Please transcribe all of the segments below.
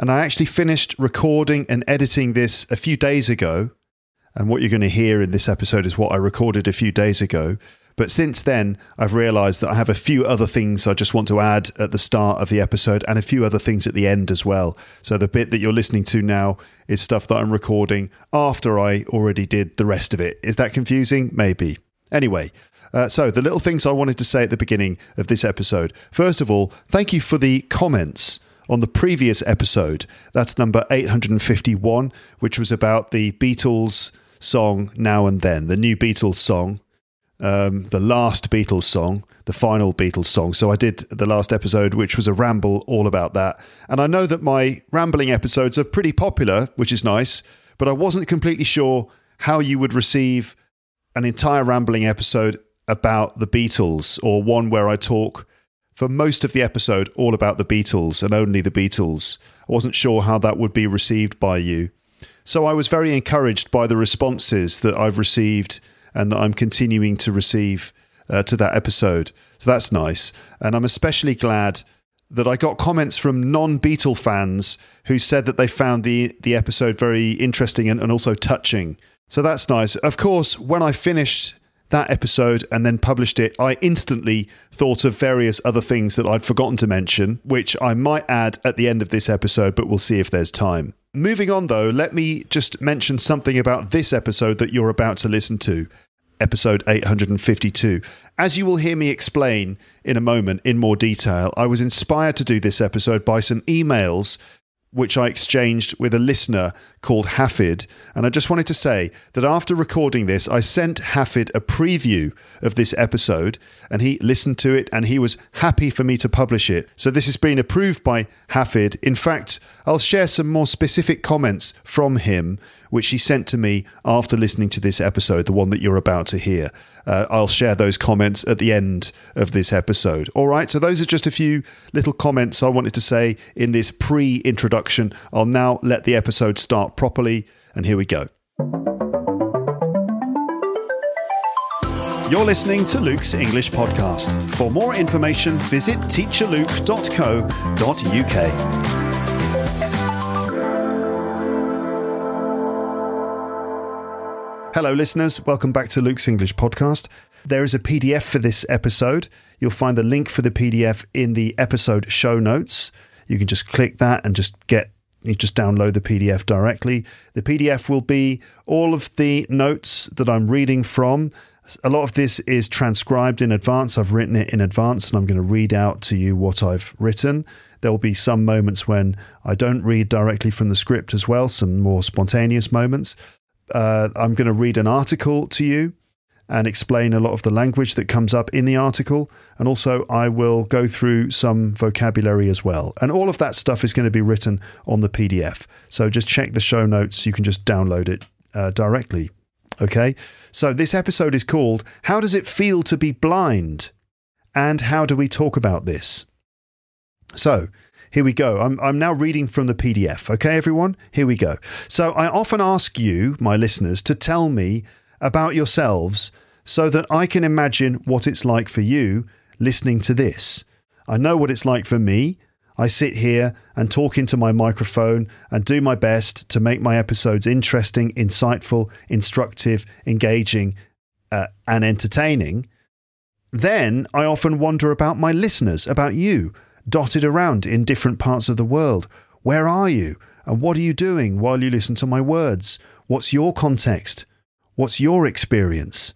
and I actually finished recording and editing this a few days ago. And what you're going to hear in this episode is what I recorded a few days ago. But since then, I've realized that I have a few other things I just want to add at the start of the episode and a few other things at the end as well. So the bit that you're listening to now is stuff that I'm recording after I already did the rest of it. Is that confusing? Maybe. Anyway, uh, so, the little things I wanted to say at the beginning of this episode. First of all, thank you for the comments on the previous episode. That's number 851, which was about the Beatles song Now and Then, the new Beatles song, um, the last Beatles song, the final Beatles song. So I did the last episode, which was a ramble all about that. And I know that my rambling episodes are pretty popular, which is nice, but I wasn't completely sure how you would receive an entire rambling episode about the Beatles or one where I talk for most of the episode all about the Beatles and only the Beatles. I wasn't sure how that would be received by you. So I was very encouraged by the responses that I've received and that I'm continuing to receive uh, to that episode. So that's nice. And I'm especially glad that I got comments from non Beatle fans who said that they found the, the episode very interesting and, and also touching. So that's nice. Of course, when I finished that episode and then published it, I instantly thought of various other things that I'd forgotten to mention, which I might add at the end of this episode, but we'll see if there's time. Moving on, though, let me just mention something about this episode that you're about to listen to. Episode 852. As you will hear me explain in a moment in more detail, I was inspired to do this episode by some emails which I exchanged with a listener called Hafid. And I just wanted to say that after recording this, I sent Hafid a preview of this episode and he listened to it and he was happy for me to publish it. So this has been approved by Hafid. In fact, I'll share some more specific comments from him which he sent to me after listening to this episode, the one that you're about to hear. Uh, I'll share those comments at the end of this episode. All right, so those are just a few little comments I wanted to say in this pre introduction. I'll now let the episode start properly, and here we go. You're listening to Luke's English Podcast. For more information, visit teacherluke.co.uk. Hello, listeners. Welcome back to Luke's English Podcast. There is a PDF for this episode. You'll find the link for the PDF in the episode show notes. You can just click that and just get you just download the PDF directly. The PDF will be all of the notes that I'm reading from. A lot of this is transcribed in advance. I've written it in advance and I'm going to read out to you what I've written. There will be some moments when I don't read directly from the script as well, some more spontaneous moments uh, I'm going to read an article to you and explain a lot of the language that comes up in the article. And also, I will go through some vocabulary as well. And all of that stuff is going to be written on the PDF. So just check the show notes. You can just download it uh, directly. Okay. So this episode is called How Does It Feel to Be Blind? And How Do We Talk About This? So, here we go. I'm, I'm now reading from the PDF. Okay, everyone? Here we go. So I often ask you, my listeners, to tell me about yourselves so that I can imagine what it's like for you listening to this. I know what it's like for me. I sit here and talk into my microphone and do my best to make my episodes interesting, insightful, instructive, engaging, uh, and entertaining. Then I often wonder about my listeners, about you dotted around in different parts of the world. Where are you? And what are you doing while you listen to my words? What's your context? What's your experience?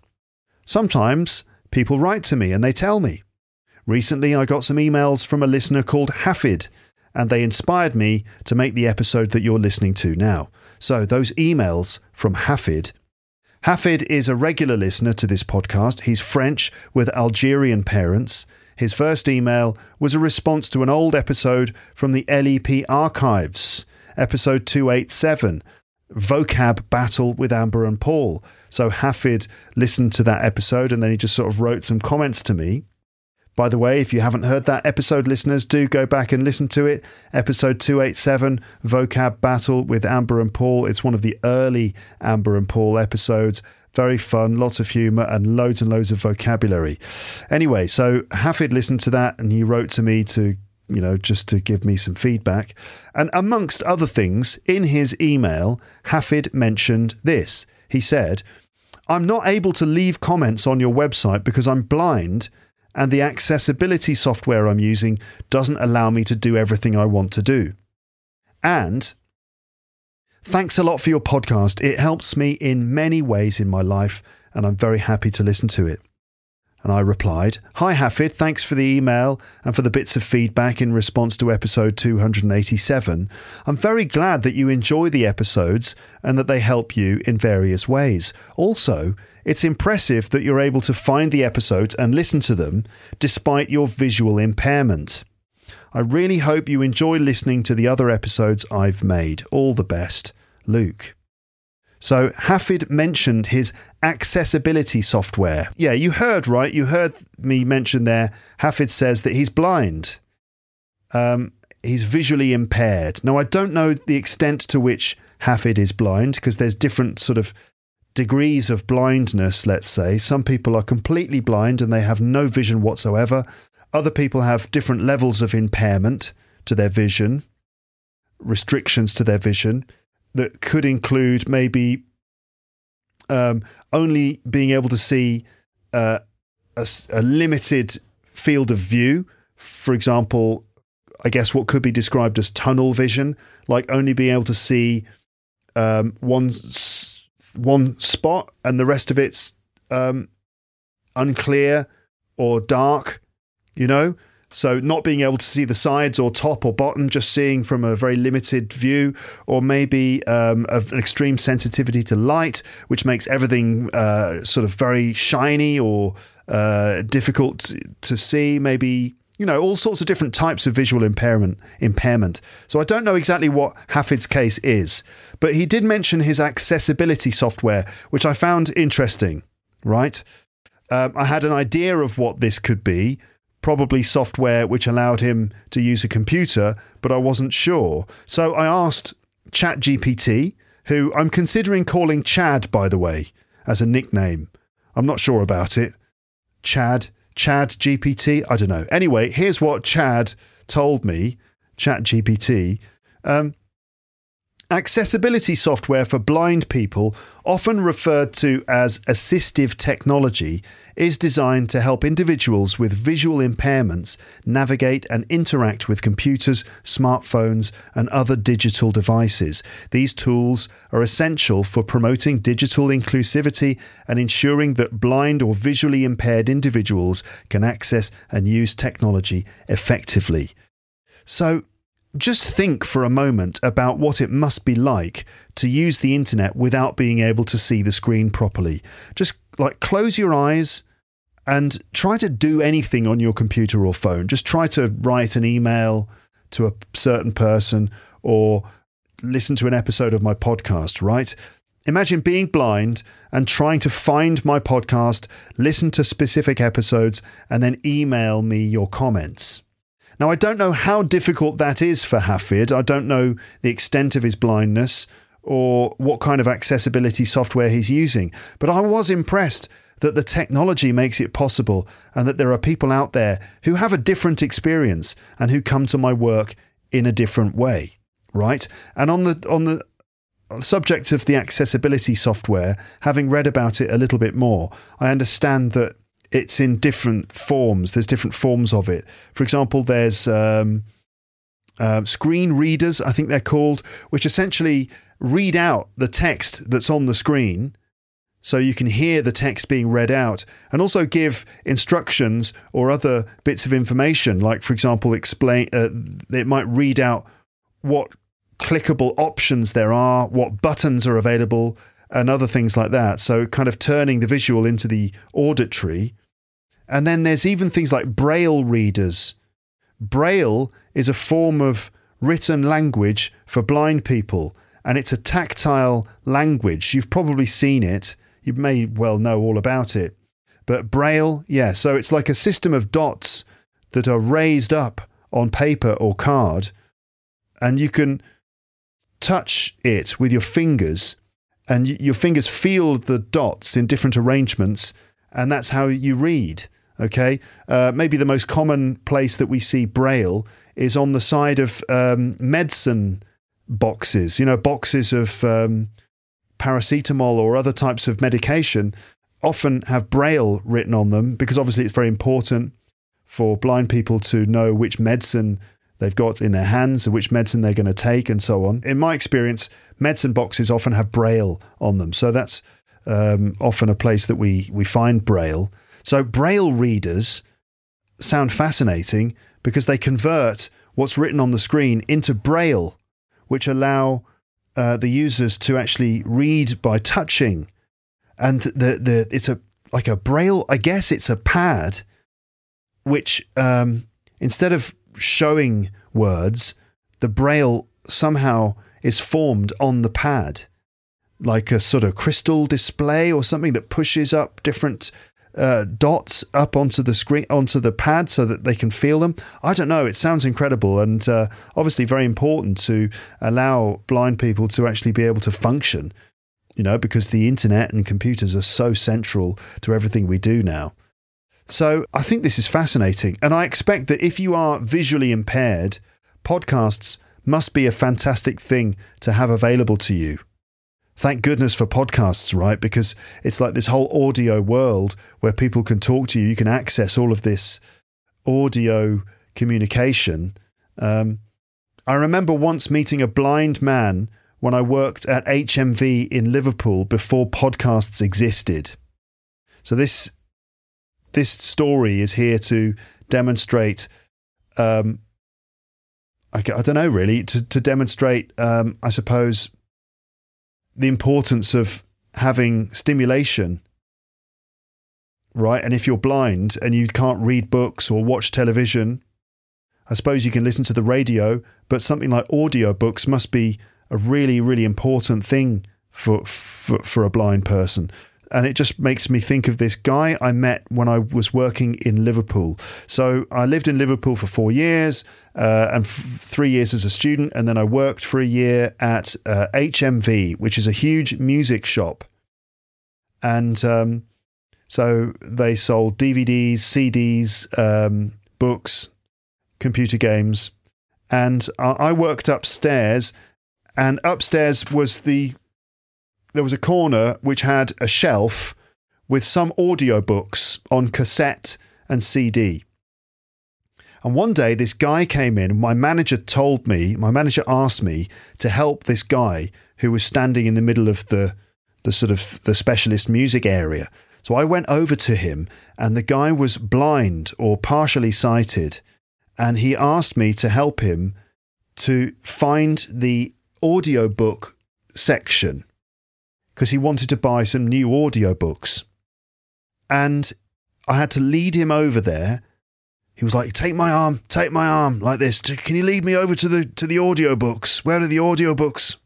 Sometimes people write to me and they tell me. Recently, I got some emails from a listener called Hafid, and they inspired me to make the episode that you're listening to now. So, those emails from Hafid. Hafid is a regular listener to this podcast. He's French with Algerian parents. His first email was a response to an old episode from the LEP archives, episode 287, vocab battle with Amber and Paul. So Hafid listened to that episode and then he just sort of wrote some comments to me. By the way, if you haven't heard that episode, listeners, do go back and listen to it. Episode 287, Vocab Battle with Amber and Paul. It's one of the early Amber and Paul episodes. Very fun, lots of humour, and loads and loads of vocabulary. Anyway, so Hafid listened to that and he wrote to me to, you know, just to give me some feedback. And amongst other things, in his email, Hafid mentioned this. He said, I'm not able to leave comments on your website because I'm blind and the accessibility software I'm using doesn't allow me to do everything I want to do. And thanks a lot for your podcast. It helps me in many ways in my life, and I'm very happy to listen to it. And I replied, Hi Hafid, thanks for the email and for the bits of feedback in response to episode 287. I'm very glad that you enjoy the episodes and that they help you in various ways. Also, it's impressive that you're able to find the episodes and listen to them despite your visual impairment. I really hope you enjoy listening to the other episodes I've made. All the best, Luke. So Hafid mentioned his accessibility software. Yeah, you heard right. You heard me mention there. Hafid says that he's blind. Um, he's visually impaired. Now I don't know the extent to which Hafid is blind because there's different sort of degrees of blindness. Let's say some people are completely blind and they have no vision whatsoever. Other people have different levels of impairment to their vision, restrictions to their vision that could include maybe um, only being able to see uh, a, a, limited field of view. For example, I guess what could be described as tunnel vision, like only being able to see um, one one spot and the rest of it's um, unclear or dark. You know, so, not being able to see the sides or top or bottom, just seeing from a very limited view, or maybe um, an extreme sensitivity to light, which makes everything uh, sort of very shiny or uh, difficult to see. Maybe you know all sorts of different types of visual impairment. Impairment. So I don't know exactly what Hafid's case is, but he did mention his accessibility software, which I found interesting. Right. Um, I had an idea of what this could be probably software which allowed him to use a computer, but I wasn't sure. So I asked ChatGPT, who I'm considering calling Chad, by the way, as a nickname. I'm not sure about it. Chad, Chad GPT, I don't know. Anyway, here's what Chad told me, ChatGPT. Um, Accessibility software for blind people, often referred to as assistive technology, is designed to help individuals with visual impairments navigate and interact with computers, smartphones, and other digital devices. These tools are essential for promoting digital inclusivity and ensuring that blind or visually impaired individuals can access and use technology effectively. So, just think for a moment about what it must be like to use the internet without being able to see the screen properly. Just like close your eyes and try to do anything on your computer or phone. Just try to write an email to a certain person or listen to an episode of my podcast, right? Imagine being blind and trying to find my podcast, listen to specific episodes, and then email me your comments. Now, I don't know how difficult that is for Hafid. I don't know the extent of his blindness or what kind of accessibility software he's using, but I was impressed that the technology makes it possible and that there are people out there who have a different experience and who come to my work in a different way, right? And on the on the subject of the accessibility software, having read about it a little bit more, I understand that it's in different forms. There's different forms of it. For example, there's um, uh, screen readers, I think they're called, which essentially read out the text that's on the screen. So you can hear the text being read out and also give instructions or other bits of information. Like, for example, explain, uh, it might read out what clickable options there are, what buttons are available, and other things like that. So, kind of turning the visual into the auditory. And then there's even things like braille readers. Braille is a form of written language for blind people, and it's a tactile language. You've probably seen it, you may well know all about it. But Braille, yeah, so it's like a system of dots that are raised up on paper or card, and you can touch it with your fingers, and your fingers feel the dots in different arrangements, and that's how you read. Okay, uh, maybe the most common place that we see Braille is on the side of um, medicine boxes. You know, boxes of um, paracetamol or other types of medication often have Braille written on them because obviously it's very important for blind people to know which medicine they've got in their hands and which medicine they're going to take and so on. In my experience, medicine boxes often have Braille on them. So that's um, often a place that we, we find Braille. So Braille readers sound fascinating because they convert what's written on the screen into Braille, which allow uh, the users to actually read by touching. And the, the it's a like a Braille, I guess it's a pad, which um, instead of showing words, the Braille somehow is formed on the pad, like a sort of crystal display or something that pushes up different uh, dots up onto the screen onto the pad so that they can feel them. I don't know. It sounds incredible and uh, obviously very important to allow blind people to actually be able to function. You know, because the internet and computers are so central to everything we do now. So I think this is fascinating. And I expect that if you are visually impaired, podcasts must be a fantastic thing to have available to you. Thank goodness for podcasts, right? Because it's like this whole audio world where people can talk to you. You can access all of this audio communication. Um, I remember once meeting a blind man when I worked at HMV in Liverpool before podcasts existed. So this this story is here to demonstrate. Um, I, I don't know really to to demonstrate. Um, I suppose the importance of having stimulation right? And if you're blind and you can't read books or watch television i suppose you can listen to the radio but something like audio books must be a really really important thing for for, for a blind person and it just makes me think of this guy I met when I was working in Liverpool. So I lived in Liverpool for four years uh, and f- three years as a student, and then I worked for a year at uh, HMV, which is a huge music shop. And um, so they sold DVDs, CDs, um, books, computer games. And I, I worked upstairs, and upstairs was the there was a corner which had a shelf with some audiobooks on cassette and CD. And one day, this guy came in. My manager told me, my manager asked me to help this guy who was standing in the middle of the, the sort of the specialist music area. So I went over to him, and the guy was blind or partially sighted. And he asked me to help him to find the audiobook section because he wanted to buy some new audiobooks. And I had to lead him over there. He was like, "Take my arm, take my arm, like this. Can you lead me over to the to the audiobooks? Where are the audiobooks?"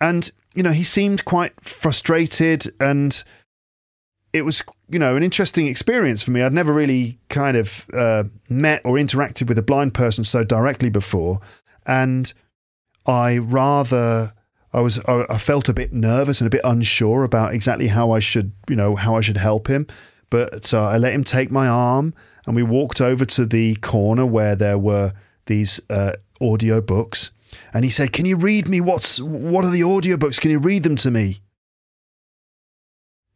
And you know, he seemed quite frustrated, and it was you know an interesting experience for me. I'd never really kind of uh, met or interacted with a blind person so directly before, and I rather I was I felt a bit nervous and a bit unsure about exactly how I should you know how I should help him, but uh, I let him take my arm and we walked over to the corner where there were these uh, audio books, and he said, "Can you read me what's what are the audio books? Can you read them to me?"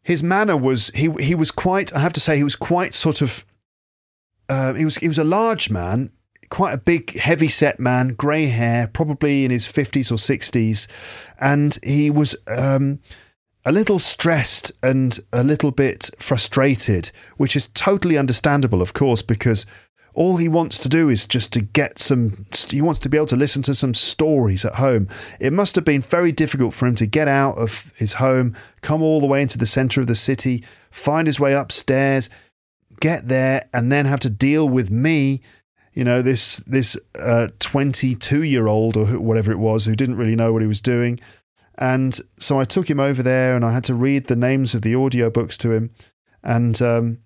His manner was he he was quite I have to say he was quite sort of uh, he was he was a large man quite a big, heavy set man, grey hair, probably in his 50s or 60s. And he was um, a little stressed and a little bit frustrated, which is totally understandable, of course, because all he wants to do is just to get some he wants to be able to listen to some stories at home it must have been very difficult for him to get out of his home come all the way into the center of the city find his way upstairs get there and then have to deal with me you know this this 22 uh, year old or whatever it was who didn't really know what he was doing and so I took him over there and I had to read the names of the audiobooks to him and um,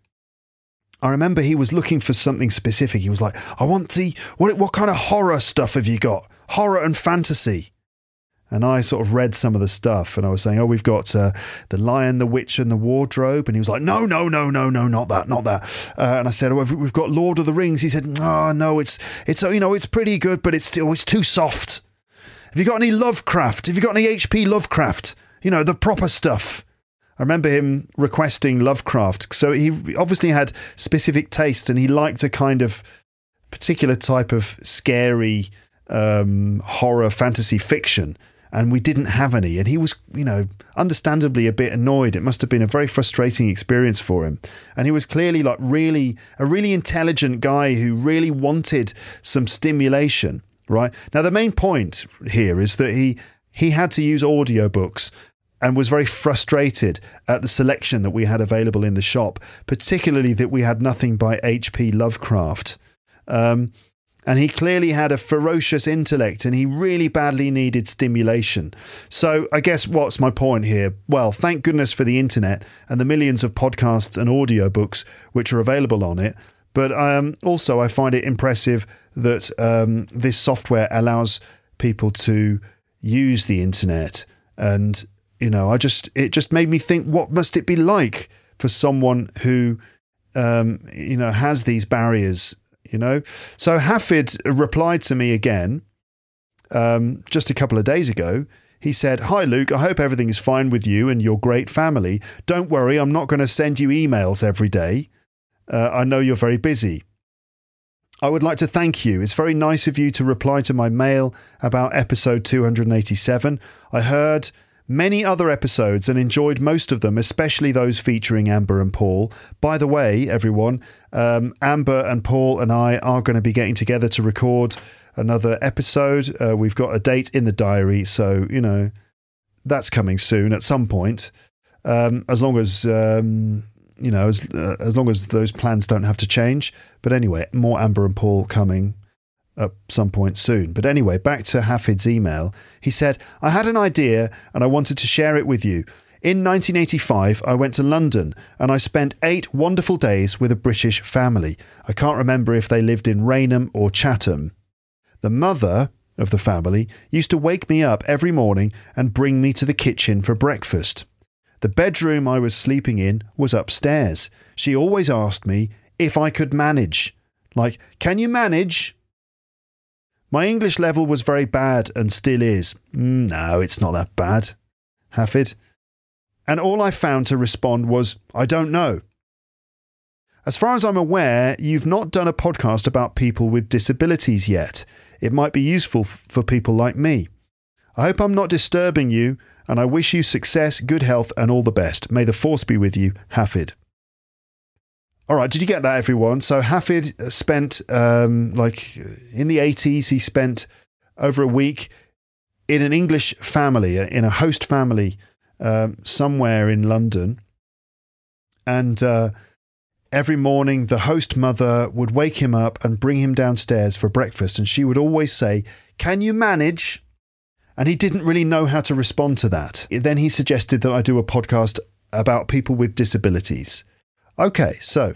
I remember he was looking for something specific. He was like, "I want the what? What kind of horror stuff have you got? Horror and fantasy." And I sort of read some of the stuff, and I was saying, "Oh, we've got uh, the Lion, the Witch, and the Wardrobe." And he was like, "No, no, no, no, no, not that, not that." Uh, and I said, "Oh, we've got Lord of the Rings." He said, "Oh, no, it's it's you know it's pretty good, but it's still it's too soft." Have you got any Lovecraft? Have you got any H.P. Lovecraft? You know the proper stuff. I remember him requesting Lovecraft. So he obviously had specific tastes and he liked a kind of particular type of scary um, horror fantasy fiction. And we didn't have any. And he was, you know, understandably a bit annoyed. It must have been a very frustrating experience for him. And he was clearly like really, a really intelligent guy who really wanted some stimulation, right? Now, the main point here is that he he had to use audiobooks and was very frustrated at the selection that we had available in the shop, particularly that we had nothing by H.P. Lovecraft. Um, and he clearly had a ferocious intellect and he really badly needed stimulation. So, I guess what's my point here? Well, thank goodness for the internet and the millions of podcasts and audiobooks which are available on it. But um, also, I find it impressive that um, this software allows people to use the internet and you know, I just it just made me think, what must it be like for someone who, um, you know, has these barriers? You know, so Hafid replied to me again um, just a couple of days ago. He said, Hi, Luke. I hope everything is fine with you and your great family. Don't worry, I'm not going to send you emails every day. Uh, I know you're very busy. I would like to thank you. It's very nice of you to reply to my mail about episode 287. I heard many other episodes and enjoyed most of them, especially those featuring Amber and Paul. By the way, everyone, um, Amber and Paul and I are going to be getting together to record another episode. Uh, we've got a date in the diary, so, you know, that's coming soon at some point. Um, as long as. Um, you know, as uh, as long as those plans don't have to change. But anyway, more Amber and Paul coming at some point soon. But anyway, back to Hafid's email. He said, I had an idea and I wanted to share it with you. In 1985, I went to London and I spent eight wonderful days with a British family. I can't remember if they lived in Rainham or Chatham. The mother of the family used to wake me up every morning and bring me to the kitchen for breakfast. The bedroom I was sleeping in was upstairs. She always asked me if I could manage. Like, can you manage? My English level was very bad and still is. Mm, no, it's not that bad. Hafid. And all I found to respond was, I don't know. As far as I'm aware, you've not done a podcast about people with disabilities yet. It might be useful f- for people like me. I hope I'm not disturbing you, and I wish you success, good health, and all the best. May the force be with you, Hafid. All right, did you get that, everyone? So Hafid spent, um, like, in the 80s, he spent over a week in an English family, uh, in a host family um, somewhere in London. And uh, every morning, the host mother would wake him up and bring him downstairs for breakfast. And she would always say, Can you manage? And he didn't really know how to respond to that. Then he suggested that I do a podcast about people with disabilities. Okay, so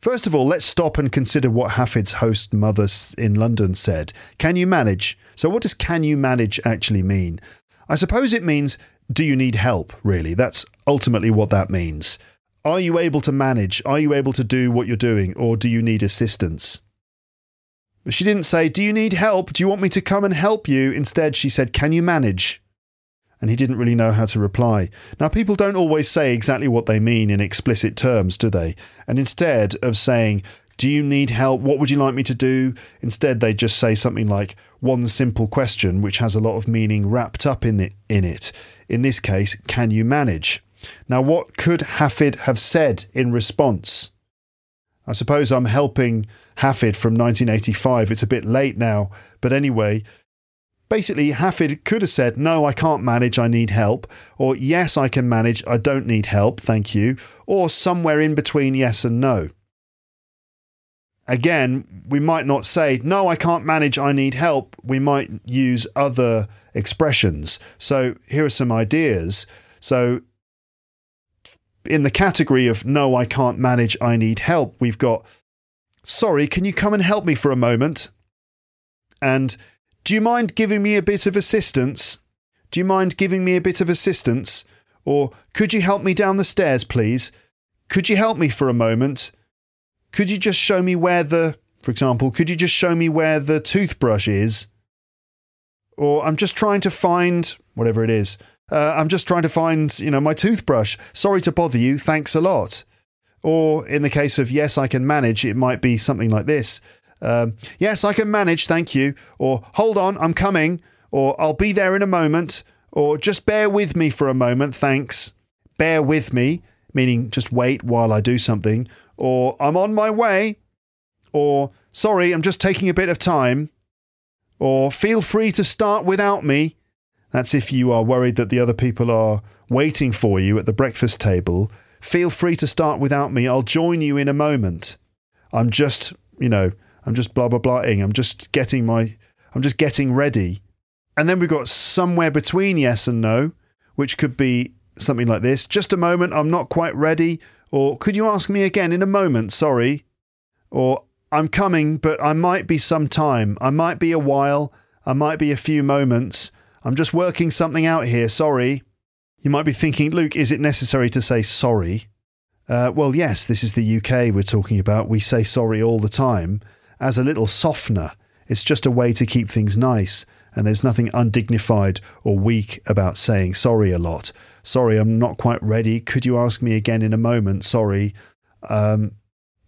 first of all, let's stop and consider what Hafid's host mother in London said. Can you manage? So, what does can you manage actually mean? I suppose it means do you need help, really? That's ultimately what that means. Are you able to manage? Are you able to do what you're doing? Or do you need assistance? But she didn't say, Do you need help? Do you want me to come and help you? Instead, she said, Can you manage? And he didn't really know how to reply. Now, people don't always say exactly what they mean in explicit terms, do they? And instead of saying, Do you need help? What would you like me to do? Instead, they just say something like, One simple question, which has a lot of meaning wrapped up in it. In, it. in this case, can you manage? Now, what could Hafid have said in response? I suppose I'm helping Hafid from 1985. It's a bit late now. But anyway, basically, Hafid could have said, No, I can't manage, I need help. Or, Yes, I can manage, I don't need help, thank you. Or somewhere in between yes and no. Again, we might not say, No, I can't manage, I need help. We might use other expressions. So, here are some ideas. So, in the category of no, I can't manage, I need help, we've got sorry, can you come and help me for a moment? And do you mind giving me a bit of assistance? Do you mind giving me a bit of assistance? Or could you help me down the stairs, please? Could you help me for a moment? Could you just show me where the, for example, could you just show me where the toothbrush is? Or I'm just trying to find whatever it is. Uh, I'm just trying to find, you know, my toothbrush. Sorry to bother you. Thanks a lot. Or in the case of yes, I can manage, it might be something like this. Um, yes, I can manage. Thank you. Or hold on, I'm coming. Or I'll be there in a moment. Or just bear with me for a moment. Thanks. Bear with me, meaning just wait while I do something. Or I'm on my way. Or sorry, I'm just taking a bit of time. Or feel free to start without me. That's if you are worried that the other people are waiting for you at the breakfast table. Feel free to start without me. I'll join you in a moment. I'm just, you know, I'm just blah blah blahing. I'm just getting my I'm just getting ready. And then we've got somewhere between yes and no, which could be something like this. Just a moment, I'm not quite ready. Or could you ask me again in a moment? Sorry. Or I'm coming, but I might be some time. I might be a while. I might be a few moments. I'm just working something out here. Sorry. You might be thinking, Luke, is it necessary to say sorry? Uh, well, yes, this is the UK we're talking about. We say sorry all the time as a little softener. It's just a way to keep things nice, and there's nothing undignified or weak about saying sorry a lot. Sorry, I'm not quite ready. Could you ask me again in a moment? Sorry. Um,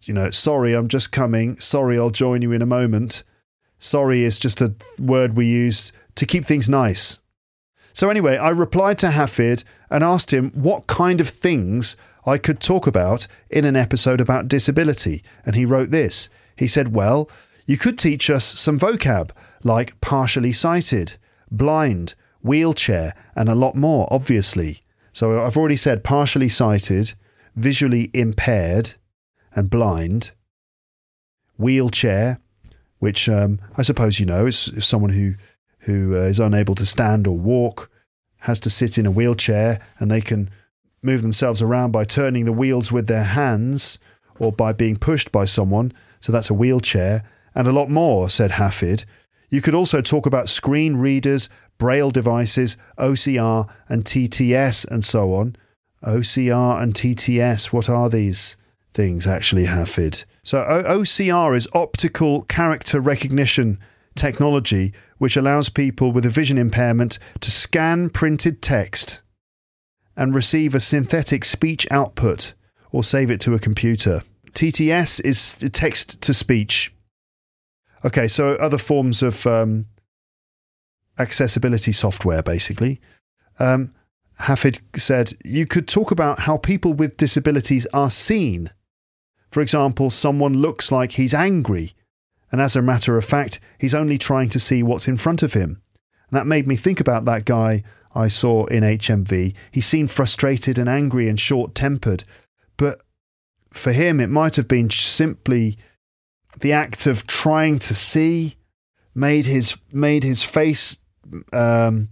you know, sorry, I'm just coming. Sorry, I'll join you in a moment. Sorry is just a word we use to keep things nice. So, anyway, I replied to Hafid and asked him what kind of things I could talk about in an episode about disability. And he wrote this He said, Well, you could teach us some vocab like partially sighted, blind, wheelchair, and a lot more, obviously. So, I've already said partially sighted, visually impaired, and blind, wheelchair, which um, I suppose you know is, someone who who uh, is unable to stand or walk has to sit in a wheelchair and they can move themselves around by turning the wheels with their hands or by being pushed by someone. So that's a wheelchair. And a lot more, said Hafid. You could also talk about screen readers, braille devices, OCR and TTS, and so on. OCR and TTS, what are these things actually, Hafid? So o- OCR is optical character recognition technology which allows people with a vision impairment to scan printed text and receive a synthetic speech output or save it to a computer. TTS is text to speech. Okay, so other forms of um, accessibility software, basically. Um, Hafid said you could talk about how people with disabilities are seen. For example, someone looks like he's angry and as a matter of fact, he's only trying to see what's in front of him. And that made me think about that guy I saw in HMV. He seemed frustrated and angry and short tempered, but for him, it might have been simply the act of trying to see made his made his face um,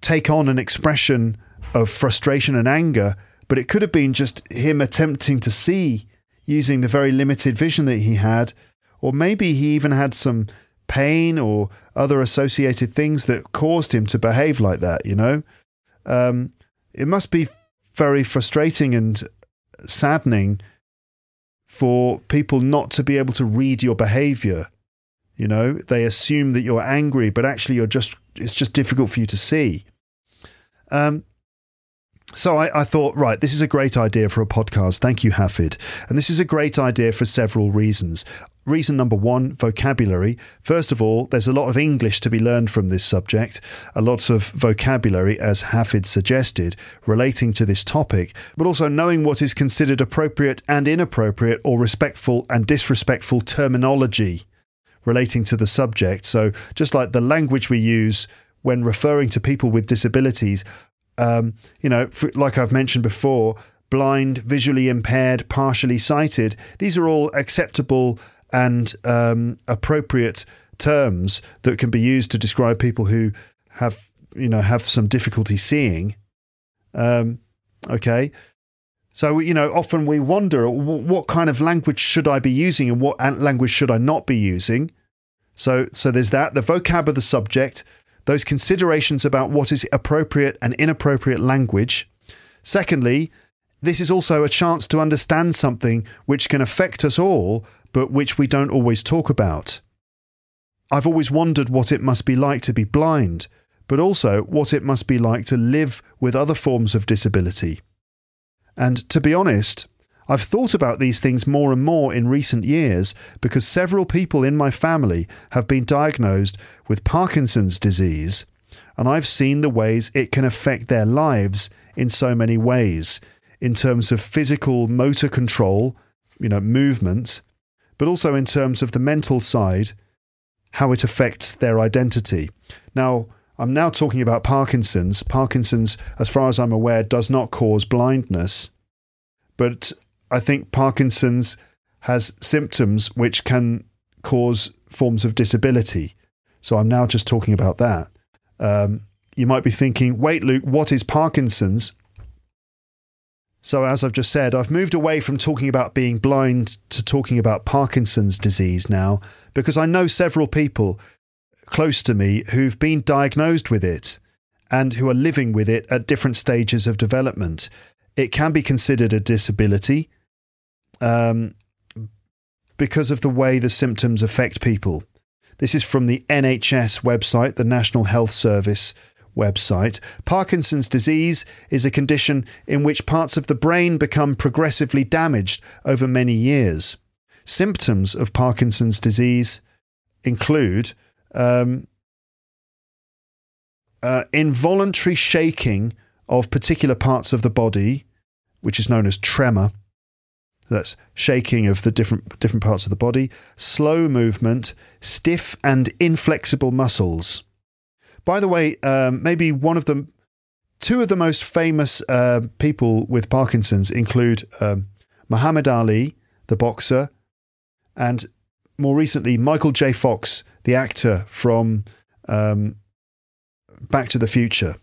take on an expression of frustration and anger. But it could have been just him attempting to see using the very limited vision that he had or maybe he even had some pain or other associated things that caused him to behave like that, you know? Um, it must be very frustrating and saddening for people not to be able to read your behavior. You know, they assume that you're angry, but actually you're just, it's just difficult for you to see. Um, so I, I, thought, right, this is a great idea for a podcast. Thank you, Hafid. And this is a great idea for several reasons. Reason number one vocabulary. First of all, there's a lot of English to be learned from this subject, a lot of vocabulary, as Hafid suggested, relating to this topic, but also knowing what is considered appropriate and inappropriate or respectful and disrespectful terminology relating to the subject. So, just like the language we use when referring to people with disabilities, um, you know, like I've mentioned before, blind, visually impaired, partially sighted, these are all acceptable and um, appropriate terms that can be used to describe people who have, you know, have some difficulty seeing. Um, okay. So, you know, often we wonder what kind of language should I be using and what language should I not be using? So, so there's that, the vocab of the subject, those considerations about what is appropriate and inappropriate language. Secondly, this is also a chance to understand something which can affect us all, but which we don't always talk about. I've always wondered what it must be like to be blind, but also what it must be like to live with other forms of disability. And to be honest, I've thought about these things more and more in recent years because several people in my family have been diagnosed with Parkinson's disease, and I've seen the ways it can affect their lives in so many ways in terms of physical motor control, you know, movements, but also in terms of the mental side, how it affects their identity. Now, I'm now talking about Parkinson's. Parkinson's, as far as I'm aware, does not cause blindness, but I think Parkinson's has symptoms which can cause forms of disability. So I'm now just talking about that. Um, you might be thinking, wait, Luke, what is Parkinson's? So, as I've just said, I've moved away from talking about being blind to talking about Parkinson's disease now because I know several people close to me who've been diagnosed with it and who are living with it at different stages of development. It can be considered a disability um, because of the way the symptoms affect people. This is from the NHS website, the National Health Service website. Parkinson's disease is a condition in which parts of the brain become progressively damaged over many years. Symptoms of Parkinson's disease include um, uh, involuntary shaking of particular parts of the body, which is known as tremor that's shaking of the different different parts of the body, slow movement, stiff and inflexible muscles. By the way, um, maybe one of them, two of the most famous uh, people with Parkinson's include um, Muhammad Ali, the boxer, and more recently Michael J. Fox, the actor from um, Back to the Future.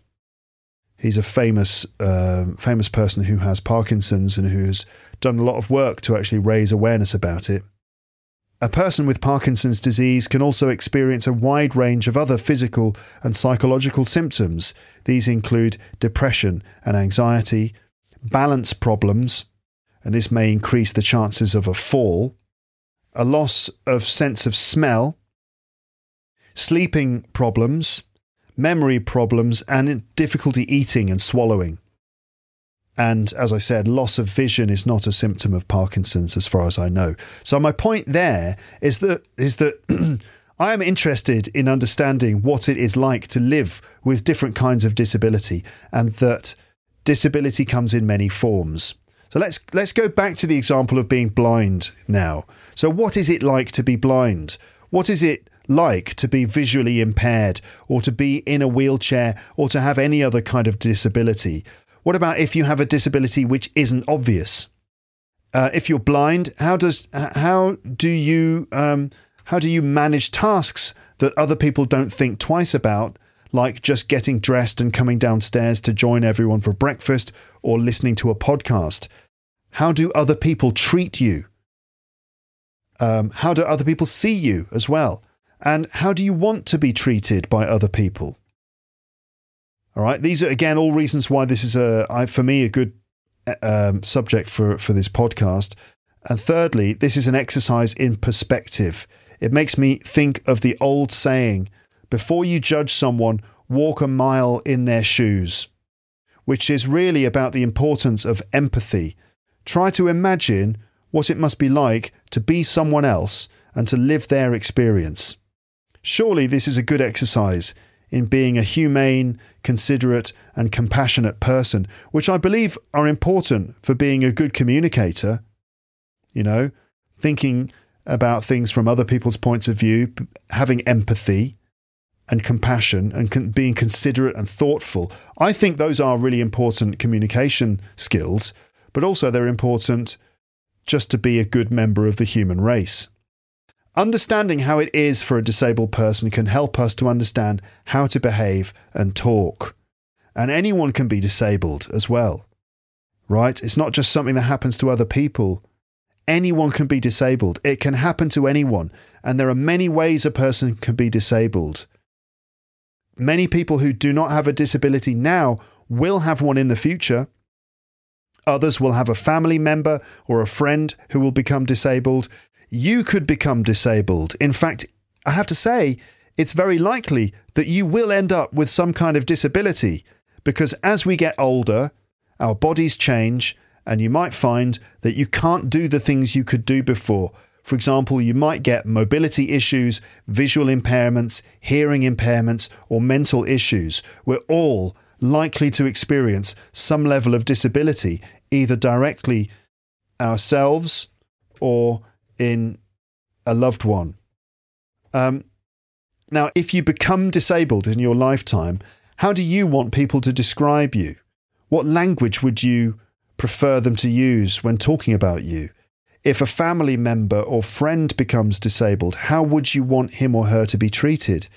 He's a famous, uh, famous person who has Parkinson's and who's done a lot of work to actually raise awareness about it. A person with Parkinson's disease can also experience a wide range of other physical and psychological symptoms. These include depression and anxiety, balance problems, and this may increase the chances of a fall, a loss of sense of smell, sleeping problems, memory problems, and difficulty eating and swallowing. And as I said, loss of vision is not a symptom of Parkinson's, as far as I know. So my point there is that is that I am interested in understanding what it is like to live with different kinds of disability, and that disability comes in many forms. So let's let's go back to the example of being blind now. So what is it like to be blind? What is it like to be visually impaired or to be in a wheelchair or to have any other kind of disability? What about if you have a disability which isn't obvious? Uh, if you're blind, how does how do you um, how do you manage tasks that other people don't think twice about, like just getting dressed and coming downstairs to join everyone for breakfast or listening to a podcast? How do other people treat you? Um, how do other people see you as well? And how do you want to be treated by other people? All right, these are again all reasons why this is a for me a good um, subject for for this podcast. And thirdly, this is an exercise in perspective. It makes me think of the old saying: "Before you judge someone, walk a mile in their shoes," which is really about the importance of empathy. Try to imagine what it must be like to be someone else and to live their experience. Surely this is a good exercise in being a humane, considerate, and compassionate person, which I believe are important for being a good communicator. You know, thinking about things from other people's points of view, having empathy and compassion, and con- being considerate and thoughtful. I think those are really important communication skills, but also they're important just to be a good member of the human race. Understanding how it is for a disabled person can help us to understand how to behave and talk. And anyone can be disabled as well, right? It's not just something that happens to other people. Anyone can be disabled. It can happen to anyone. And there are many ways a person can be disabled. Many people who do not have a disability now will have one in the future. Others will have a family member or a friend who will become disabled you could become disabled. In fact, I have to say, it's very likely that you will end up with some kind of disability because as we get older, our bodies change, and you might find that you can't do the things you could do before. For example, you might get mobility issues, visual impairments, hearing impairments, or mental issues. We're all likely to experience some level of disability, either directly ourselves or in a loved one. Um, now, if you become disabled in your lifetime, how do you want people to describe you? What language would you prefer them to use when talking about you? If a family member or friend becomes disabled, how would you want him or her to be treated?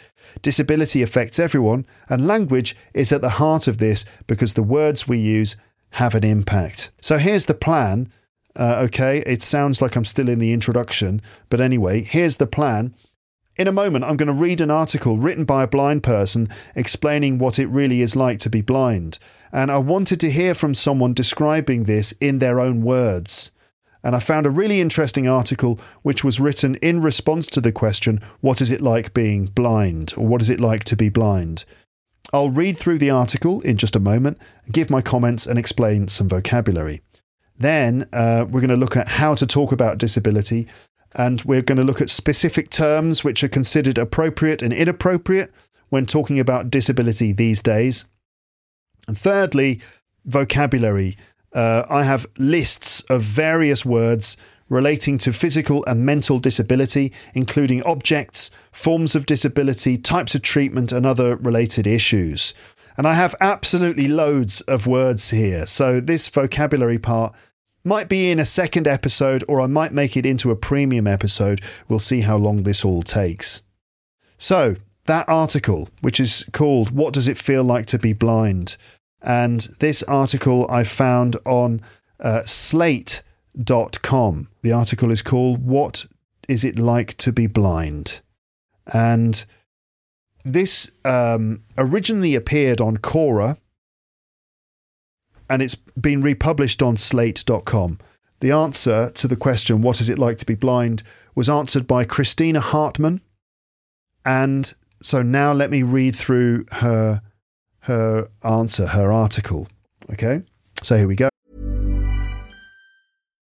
Disability affects everyone, and language is at the heart of this because the words we use have an impact. So here's the plan uh, okay, it sounds like I'm still in the introduction, but anyway, here's the plan. In a moment, I'm going to read an article written by a blind person explaining what it really is like to be blind. And I wanted to hear from someone describing this in their own words. And I found a really interesting article which was written in response to the question, What is it like being blind? or What is it like to be blind? I'll read through the article in just a moment, give my comments, and explain some vocabulary. Then uh, we're going to look at how to talk about disability, and we're going to look at specific terms which are considered appropriate and inappropriate when talking about disability these days. And thirdly, vocabulary. Uh, I have lists of various words relating to physical and mental disability, including objects, forms of disability, types of treatment, and other related issues. And I have absolutely loads of words here. So this vocabulary part might be in a second episode, or I might make it into a premium episode. We'll see how long this all takes. So, that article, which is called What Does It Feel Like to Be Blind? And this article I found on uh, slate.com. The article is called What Is It Like to Be Blind? And this um, originally appeared on Quora and it's been republished on slate.com. The answer to the question, What is it like to be blind? was answered by Christina Hartman. And so now let me read through her her answer, her article. Okay? So here we go.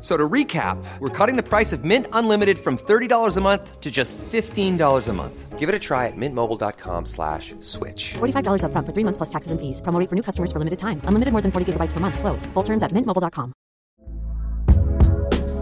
So to recap, we're cutting the price of Mint Unlimited from $30 a month to just $15 a month. Give it a try at mintmobile.com slash switch. $45 upfront for three months plus taxes and fees. Promo rate for new customers for limited time. Unlimited more than 40 gigabytes per month. Slows. Full terms at mintmobile.com.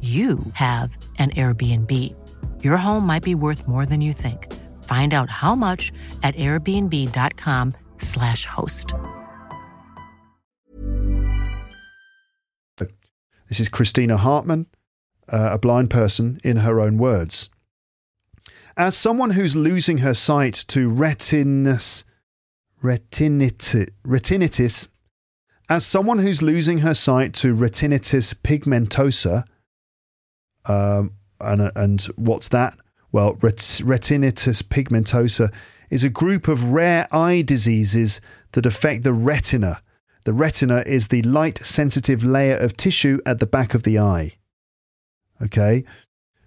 you have an Airbnb. Your home might be worth more than you think. Find out how much at airbnb.com/slash host. This is Christina Hartman, uh, a blind person in her own words. As someone who's losing her sight to retinus, retinitis, retinitis, as someone who's losing her sight to retinitis pigmentosa, um, and, and what's that? Well, ret- retinitis pigmentosa is a group of rare eye diseases that affect the retina. The retina is the light sensitive layer of tissue at the back of the eye. Okay?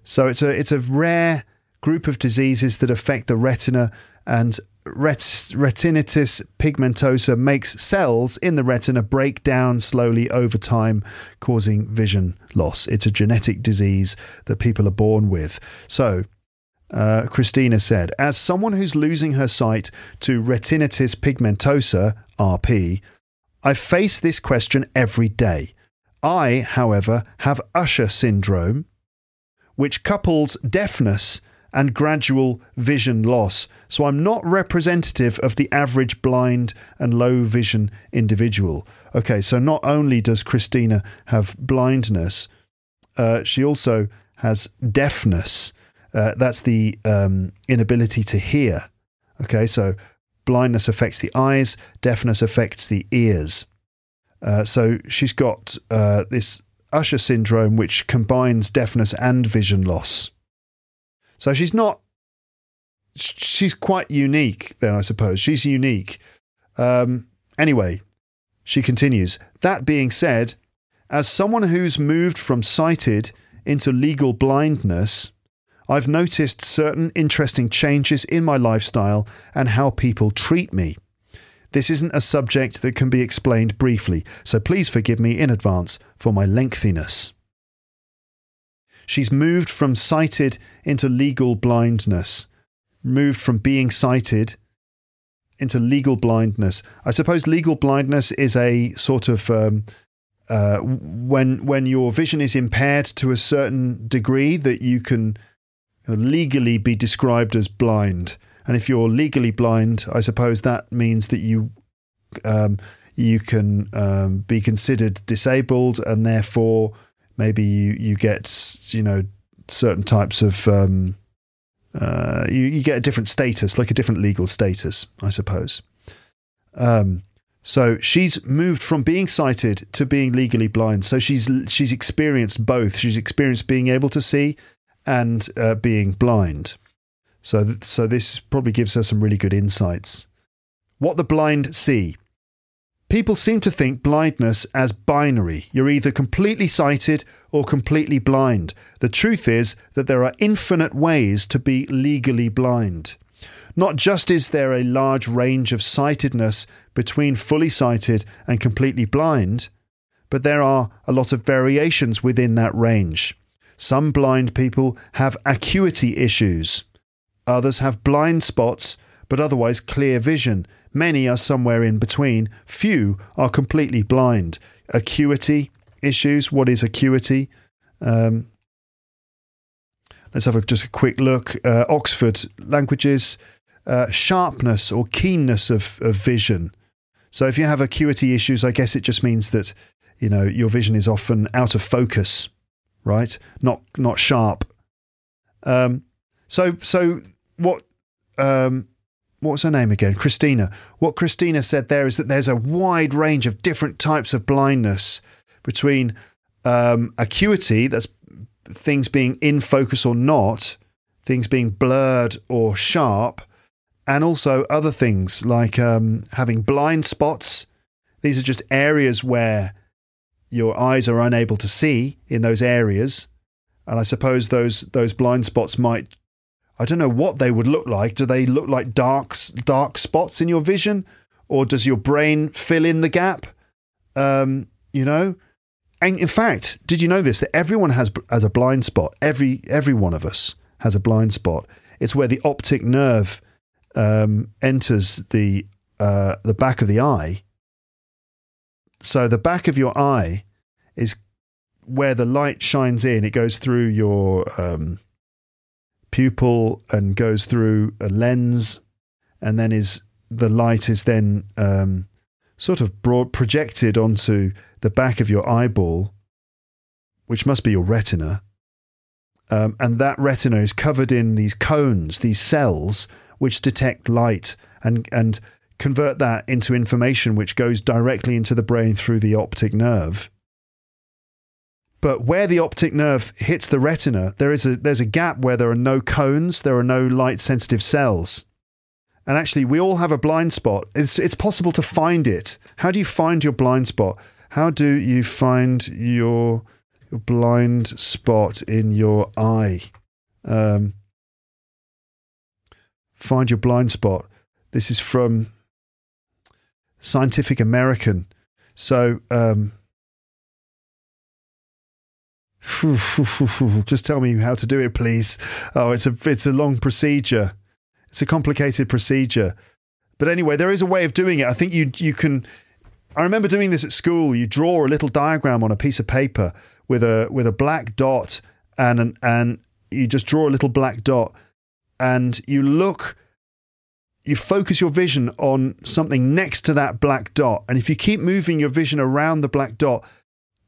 So it's a it's a rare group of diseases that affect the retina and ret- retinitis pigmentosa makes cells in the retina break down slowly over time causing vision loss. It's a genetic disease that people are born with. So uh, Christina said, as someone who's losing her sight to retinitis pigmentosa, RP, I face this question every day. I, however, have Usher syndrome, which couples deafness and gradual vision loss. So I'm not representative of the average blind and low vision individual. Okay, so not only does Christina have blindness, uh, she also has deafness. Uh, that's the um, inability to hear. Okay, so blindness affects the eyes, deafness affects the ears. Uh, so she's got uh, this Usher syndrome, which combines deafness and vision loss. So she's not. She's quite unique, then I suppose. She's unique. Um, anyway, she continues. That being said, as someone who's moved from sighted into legal blindness, I've noticed certain interesting changes in my lifestyle and how people treat me. This isn't a subject that can be explained briefly, so please forgive me in advance for my lengthiness. She's moved from sighted into legal blindness, moved from being sighted into legal blindness. I suppose legal blindness is a sort of um, uh, when when your vision is impaired to a certain degree that you can legally be described as blind. And if you're legally blind, I suppose that means that you um, you can um, be considered disabled, and therefore maybe you you get you know certain types of um, uh, you, you get a different status, like a different legal status, I suppose. Um, so she's moved from being sighted to being legally blind. So she's she's experienced both. She's experienced being able to see and uh, being blind. So, th- so this probably gives her some really good insights. What the blind see. People seem to think blindness as binary. You're either completely sighted or completely blind. The truth is that there are infinite ways to be legally blind. Not just is there a large range of sightedness between fully sighted and completely blind, but there are a lot of variations within that range. Some blind people have acuity issues. Others have blind spots, but otherwise clear vision. Many are somewhere in between. Few are completely blind. Acuity issues. What is acuity? Um, let's have a, just a quick look. Uh, Oxford languages. Uh, sharpness or keenness of, of vision. So if you have acuity issues, I guess it just means that you know your vision is often out of focus right? Not not sharp. Um, so so what um, what's her name again? Christina. What Christina said there is that there's a wide range of different types of blindness between um, acuity, that's things being in focus or not, things being blurred or sharp, and also other things like um, having blind spots. These are just areas where your eyes are unable to see in those areas. And I suppose those those blind spots might I don't know what they would look like. Do they look like dark dark spots in your vision, or does your brain fill in the gap? Um, you know, and in fact, did you know this that everyone has has a blind spot? Every every one of us has a blind spot. It's where the optic nerve um, enters the uh, the back of the eye so the back of your eye is where the light shines in. It goes through your um, pupil and goes through a lens, and then is the light is then um, sort of projected onto the back of your eyeball, which must be your retina. Um, and that retina is covered in these cones, these cells, which detect light and, and convert that into information which goes directly into the brain through the optic nerve. But where the optic nerve hits the retina, there is a, there's a gap where there are no cones, there are no light sensitive cells. And actually, we all have a blind spot. It's, it's possible to find it. How do you find your blind spot? How do you find your, your blind spot in your eye? Um, find your blind spot. This is from Scientific American. So, um, just tell me how to do it, please. Oh, it's a it's a long procedure. It's a complicated procedure. But anyway, there is a way of doing it. I think you you can. I remember doing this at school. You draw a little diagram on a piece of paper with a with a black dot and an, and you just draw a little black dot and you look you focus your vision on something next to that black dot. And if you keep moving your vision around the black dot,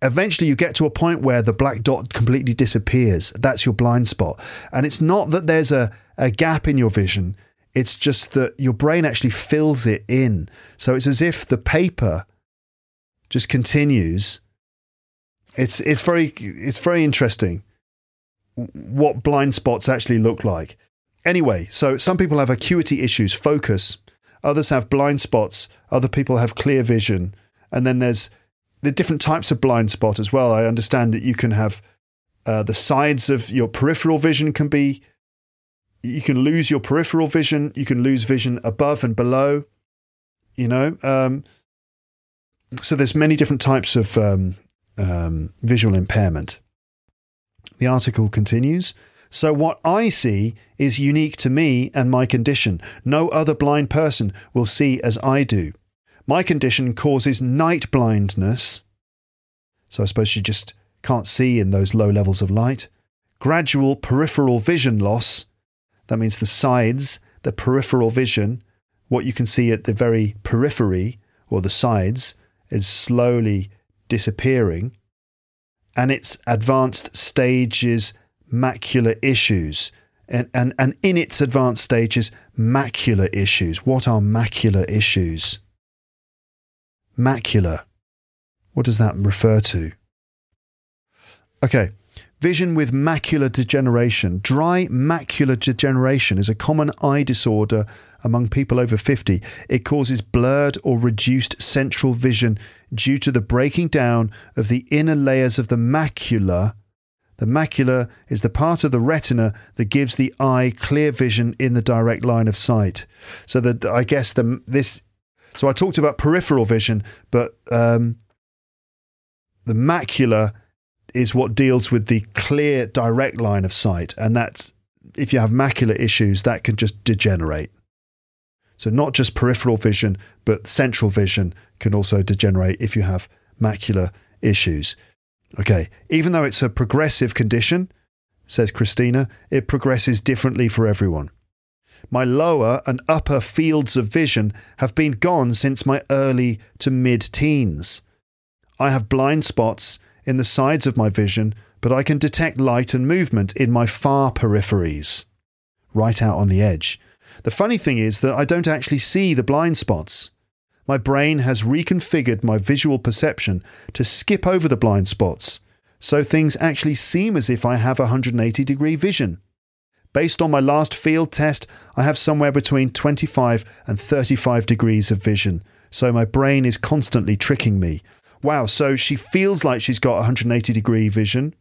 eventually you get to a point where the black dot completely disappears. That's your blind spot. And it's not that there's a, a gap in your vision, it's just that your brain actually fills it in. So it's as if the paper just continues. It's, it's, very, it's very interesting what blind spots actually look like. Anyway, so some people have acuity issues, focus. Others have blind spots. Other people have clear vision. And then there's the different types of blind spot as well. I understand that you can have uh, the sides of your peripheral vision can be, you can lose your peripheral vision. You can lose vision above and below, you know. Um, so there's many different types of um, um, visual impairment. The article continues. So, what I see is unique to me and my condition. No other blind person will see as I do. My condition causes night blindness. So, I suppose she just can't see in those low levels of light. Gradual peripheral vision loss. That means the sides, the peripheral vision, what you can see at the very periphery or the sides, is slowly disappearing. And its advanced stages macular issues. And, and, and in its advanced stages, macular issues. What are macular issues? Macula. What does that refer to? Okay, vision with macular degeneration. Dry macular degeneration is a common eye disorder among people over 50. It causes blurred or reduced central vision due to the breaking down of the inner layers of the macula the macula is the part of the retina that gives the eye clear vision in the direct line of sight. So that I guess the this. So I talked about peripheral vision, but um, the macula is what deals with the clear direct line of sight, and that's if you have macular issues, that can just degenerate. So not just peripheral vision, but central vision can also degenerate if you have macular issues. Okay, even though it's a progressive condition, says Christina, it progresses differently for everyone. My lower and upper fields of vision have been gone since my early to mid teens. I have blind spots in the sides of my vision, but I can detect light and movement in my far peripheries, right out on the edge. The funny thing is that I don't actually see the blind spots. My brain has reconfigured my visual perception to skip over the blind spots, so things actually seem as if I have 180 degree vision. Based on my last field test, I have somewhere between 25 and 35 degrees of vision, so my brain is constantly tricking me. Wow, so she feels like she's got 180 degree vision.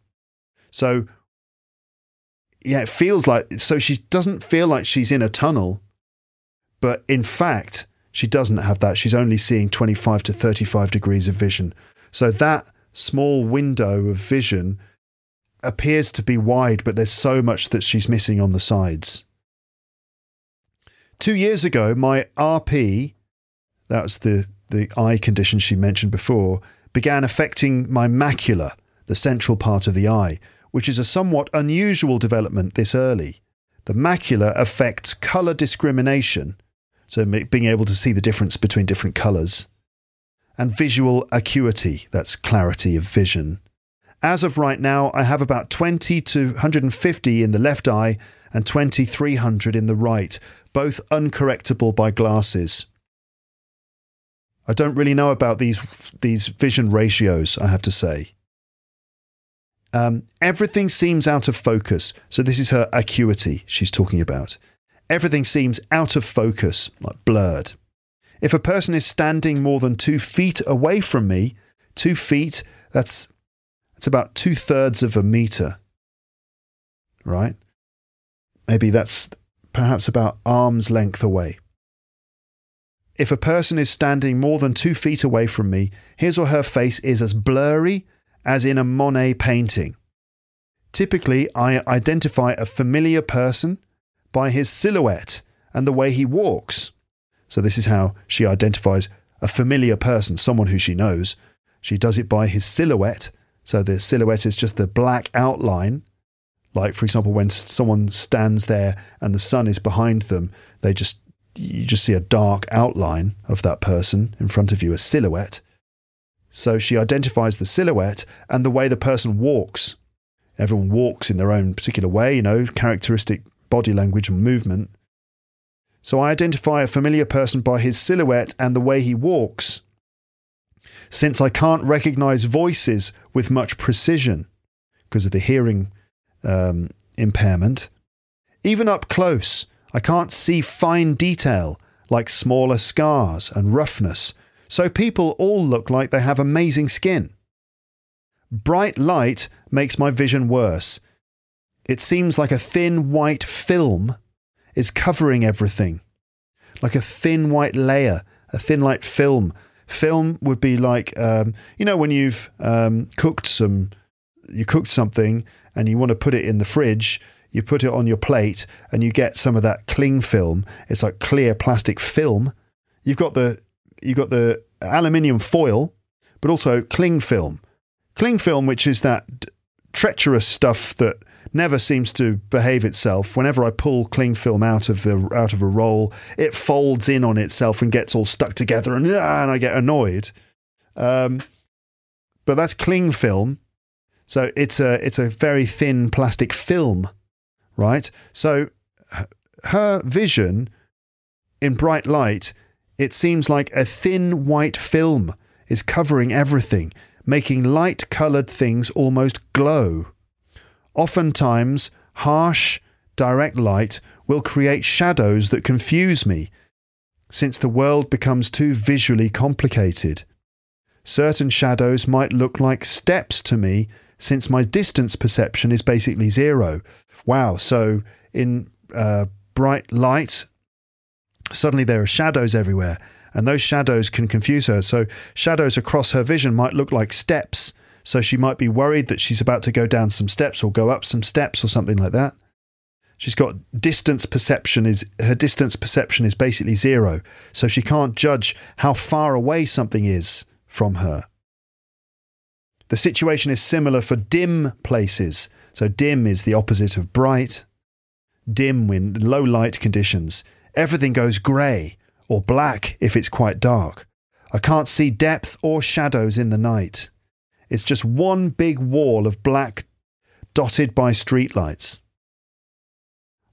So, yeah, it feels like, so she doesn't feel like she's in a tunnel, but in fact, she doesn't have that. She's only seeing 25 to 35 degrees of vision. So that small window of vision appears to be wide, but there's so much that she's missing on the sides. Two years ago, my RP, that's the, the eye condition she mentioned before, began affecting my macula, the central part of the eye, which is a somewhat unusual development this early. The macula affects colour discrimination so being able to see the difference between different colours. And visual acuity, that's clarity of vision. As of right now, I have about 20 to 150 in the left eye and 20 300 in the right, both uncorrectable by glasses. I don't really know about these these vision ratios, I have to say. Um, everything seems out of focus. So this is her acuity she's talking about. Everything seems out of focus, like blurred. If a person is standing more than two feet away from me, two feet, that's that's about two thirds of a meter. Right? Maybe that's perhaps about arm's length away. If a person is standing more than two feet away from me, his or her face is as blurry as in a Monet painting. Typically, I identify a familiar person by his silhouette and the way he walks. So, this is how she identifies a familiar person, someone who she knows. She does it by his silhouette. So, the silhouette is just the black outline. Like, for example, when someone stands there and the sun is behind them, they just you just see a dark outline of that person in front of you, a silhouette. So she identifies the silhouette and the way the person walks. Everyone walks in their own particular way, you know, characteristic body language and movement. So I identify a familiar person by his silhouette and the way he walks. Since I can't recognize voices with much precision because of the hearing um, impairment, even up close, I can't see fine detail like smaller scars and roughness so people all look like they have amazing skin. Bright light makes my vision worse. It seems like a thin white film is covering everything, like a thin white layer, a thin white film. Film would be like, um, you know, when you've um, cooked some, you cooked something and you want to put it in the fridge, you put it on your plate and you get some of that cling film. It's like clear plastic film. You've got the you've got the aluminium foil, but also cling film. Cling film, which is that treacherous stuff that never seems to behave itself. Whenever I pull cling film out of the out of a roll, it folds in on itself and gets all stuck together, and, ah, and I get annoyed. Um, but that's cling film, so it's a it's a very thin plastic film, right? So her vision in bright light it seems like a thin white film is covering everything, making light coloured things almost glow. Oftentimes, harsh, direct light will create shadows that confuse me, since the world becomes too visually complicated. Certain shadows might look like steps to me, since my distance perception is basically zero. Wow, so in uh, bright light, suddenly there are shadows everywhere, and those shadows can confuse her. So, shadows across her vision might look like steps. So, she might be worried that she's about to go down some steps or go up some steps or something like that. She's got distance perception is her distance perception is basically zero. So she can't judge how far away something is from her. The situation is similar for dim places. So dim is the opposite of bright. Dim in low light conditions Everything goes grey or black if it's quite dark. I can't see depth or shadows in the night. It's just one big wall of black dotted by streetlights.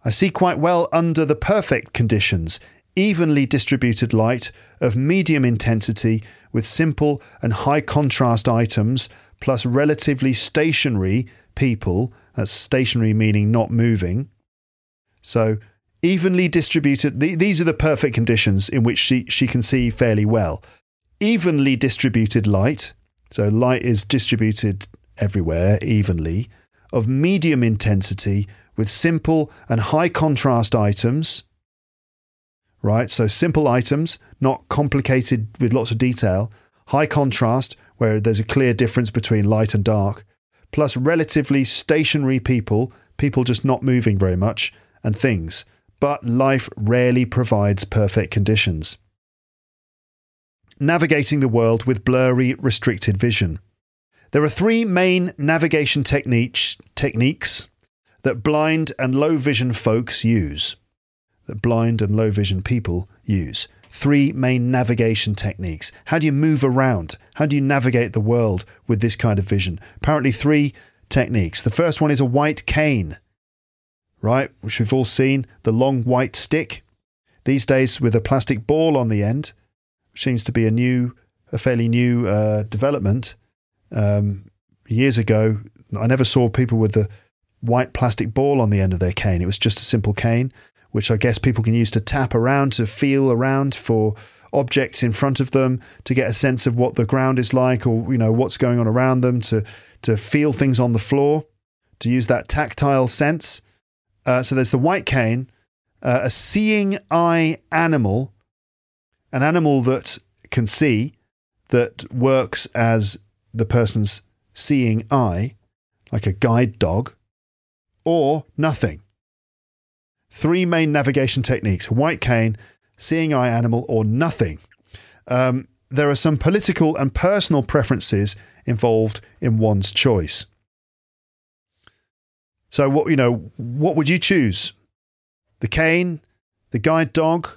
I see quite well under the perfect conditions, evenly distributed light of medium intensity with simple and high contrast items, plus relatively stationary people. That's stationary meaning not moving. So evenly distributed. these are the perfect conditions in which she, she can see fairly well. Evenly distributed light, so light is distributed everywhere evenly, of medium intensity with simple and high contrast items. Right, so simple items, not complicated with lots of detail, high contrast, where there's a clear difference between light and dark, plus relatively stationary people, people just not moving very much, and things but life rarely provides perfect conditions. Navigating the world with blurry, restricted vision. There are three main navigation techniques, techniques that blind and low vision folks use, that blind and low vision people use. three main navigation techniques. How do you move around? How do you navigate the world with this kind of vision? Apparently, three techniques. The first one is a white cane, right? Which we've all seen the long white stick. These days, with a plastic ball on the end, seems to be a new, a fairly new uh, development. Um, years ago, I never saw people with the white plastic ball on the end of their cane. It was just a simple cane, which I guess people can use to tap around, to feel around for objects in front of them, to get a sense of what the ground is like or, you know, what's going on around them, to, to feel things on the floor, to use that tactile sense. Uh, so there's the white cane, uh, a seeing eye animal, an animal that can see, that works as the person's seeing eye, like a guide dog, or nothing. Three main navigation techniques white cane, seeing eye animal, or nothing. Um, there are some political and personal preferences involved in one's choice. So, what you know, what would you choose? The cane, the guide dog,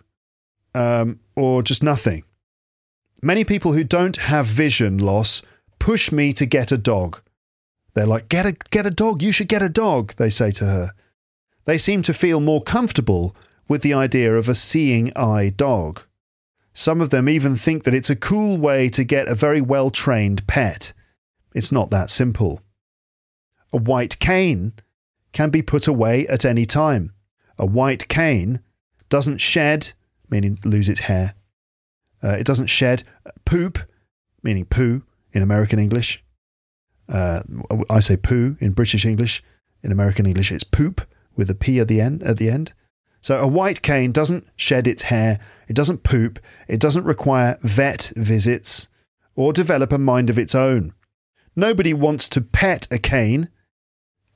um, or just nothing? Many people who don't have vision loss push me to get a dog. They're like, get a get a dog. You should get a dog. They say to her. They seem to feel more comfortable with the idea of a seeing eye dog. Some of them even think that it's a cool way to get a very well trained pet. It's not that simple. A white cane can be put away at any time. A white cane doesn't shed, meaning lose its hair. Uh, it doesn't shed poop, meaning poo in American English. Uh, I say poo in British English. In American English, it's poop with a p at the end. At the end. So a white cane doesn't shed its hair. It doesn't poop. It doesn't require vet visits or develop a mind of its own. Nobody wants to pet a cane.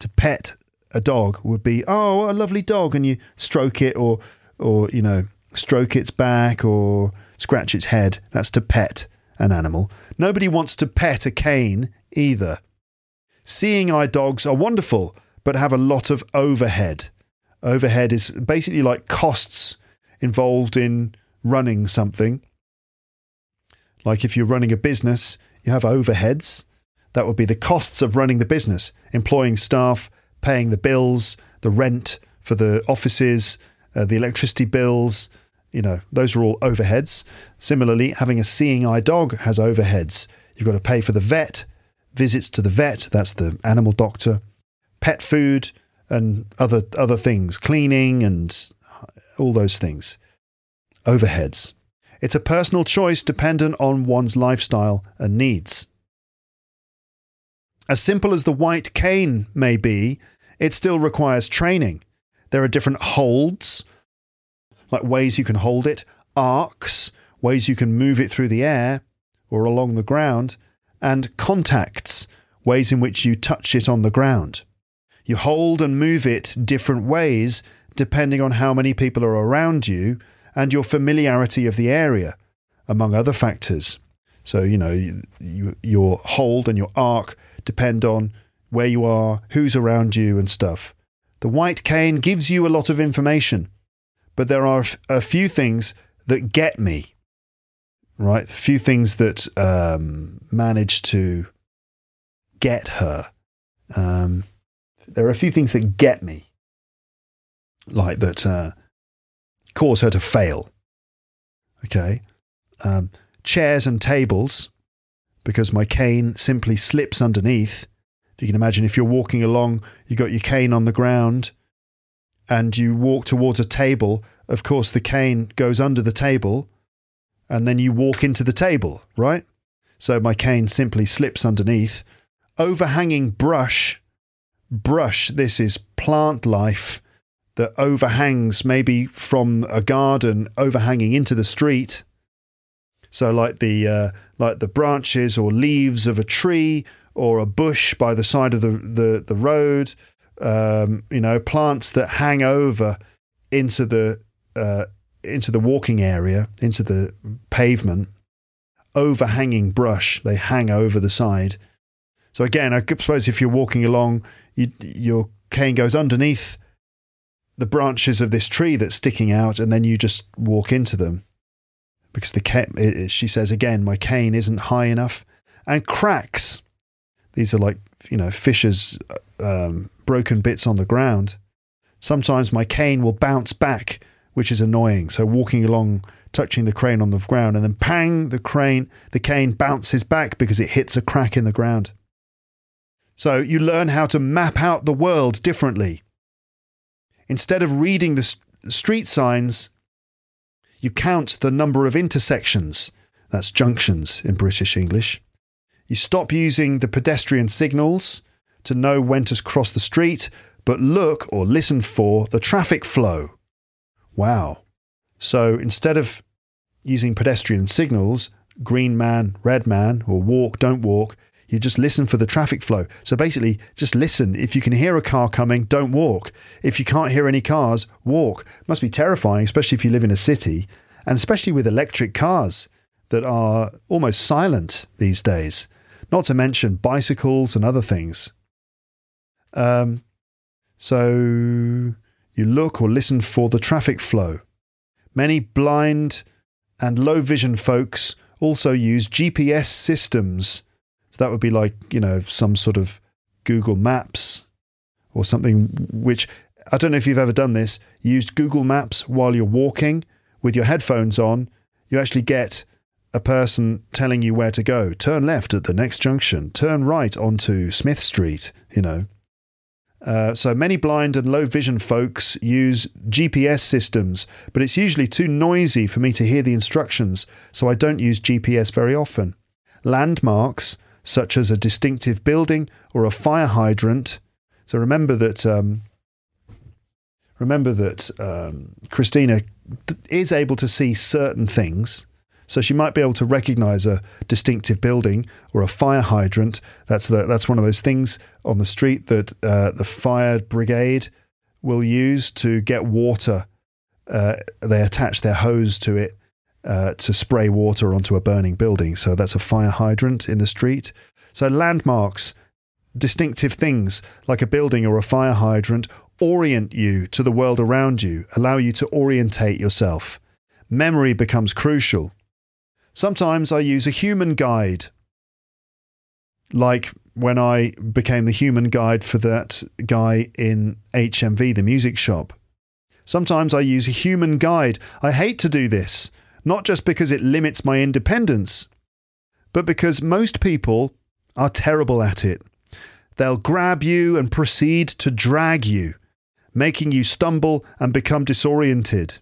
To pet a dog would be, oh, a lovely dog, and you stroke it or, or you know, stroke its back or scratch its head. That's to pet an animal. Nobody wants to pet a cane either. Seeing eye dogs are wonderful, but have a lot of overhead. Overhead is basically like costs involved in running something. Like if you're running a business, you have overheads. That would be the costs of running the business, employing staff, paying the bills, the rent for the offices, uh, the electricity bills. You know, those are all overheads. Similarly, having a seeing eye dog has overheads. You've got to pay for the vet, visits to the vet, that's the animal doctor, pet food, and other other things, cleaning and all those things. Overheads. It's a personal choice dependent on one's lifestyle and needs. As simple as the white cane may be, it still requires training. There are different holds, like ways you can hold it, arcs, ways you can move it through the air or along the ground, and contacts, ways in which you touch it on the ground. You hold and move it different ways depending on how many people are around you and your familiarity of the area, among other factors. So, you know, you, your hold and your arc depend on where you are, who's around you, and stuff. The white cane gives you a lot of information, but there are a few things that get me, right? A few things that um, manage to get her. Um, there are a few things that get me, like that uh, cause her to fail. Okay. Um, chairs and tables, because my cane simply slips underneath. You can imagine, if you're walking along, you've got your cane on the ground and you walk towards a table, of course, the cane goes under the table and then you walk into the table, right? So my cane simply slips underneath. Overhanging brush, brush, this is plant life that overhangs maybe from a garden overhanging into the street. So like the uh, like the branches or leaves of a tree or a bush by the side of the the, the road, um, you know, plants that hang over into the uh, into the walking area, into the pavement, overhanging brush. They hang over the side. So again, I suppose if you're walking along, you, your cane goes underneath the branches of this tree that's sticking out, and then you just walk into them. because the cane, she says again, my cane isn't high enough, and cracks. These are like you know fissures, um, broken bits on the ground. Sometimes my cane will bounce back, which is annoying. So walking along, touching the crane on the ground, and then pang, the crane, the cane bounces back because it hits a crack in the ground. So you learn how to map out the world differently. Instead of reading the street signs, you count the number of intersections. That's junctions in British English. You stop using the pedestrian signals to know when to cross the street, but look or listen for the traffic flow. Wow. So instead of using pedestrian signals, green man, red man, or walk, don't walk, you just listen for the traffic flow. So basically, just listen. If you can hear a car coming, don't walk. If you can't hear any cars, walk. Must be terrifying, especially if you live in a city, and especially with electric cars that are almost silent these days, not to mention bicycles and other things. Um, so you look or listen for the traffic flow. Many blind and low vision folks also use GPS systems so that would be like, you know, some sort of Google Maps or something which I don't know if you've ever done this, used Google Maps while you're walking with your headphones on. You actually get a person telling you where to go. Turn left at the next junction, turn right onto Smith Street, you know. Uh, so many blind and low vision folks use GPS systems, but it's usually too noisy for me to hear the instructions, so I don't use GPS very often. Landmarks such as a distinctive building or a fire hydrant. So remember that. Um, remember that um, Christina is able to see certain things. So she might be able to recognize a distinctive building or a fire hydrant. That's the, that's one of those things on the street that uh, the fire brigade will use to get water. Uh, they attach their hose to it uh, to spray water onto a burning building. So that's a fire hydrant in the street. So landmarks, distinctive things like a building or a fire hydrant, orient you to the world around you, allow you to orientate yourself. Memory becomes crucial. Sometimes I use a human guide, like when I became the human guide for that guy in HMV, the music shop. Sometimes I use a human guide. I hate to do this not just because it limits my independence, but because most people are terrible at it. They'll grab you and proceed to drag you, making you stumble and become disoriented.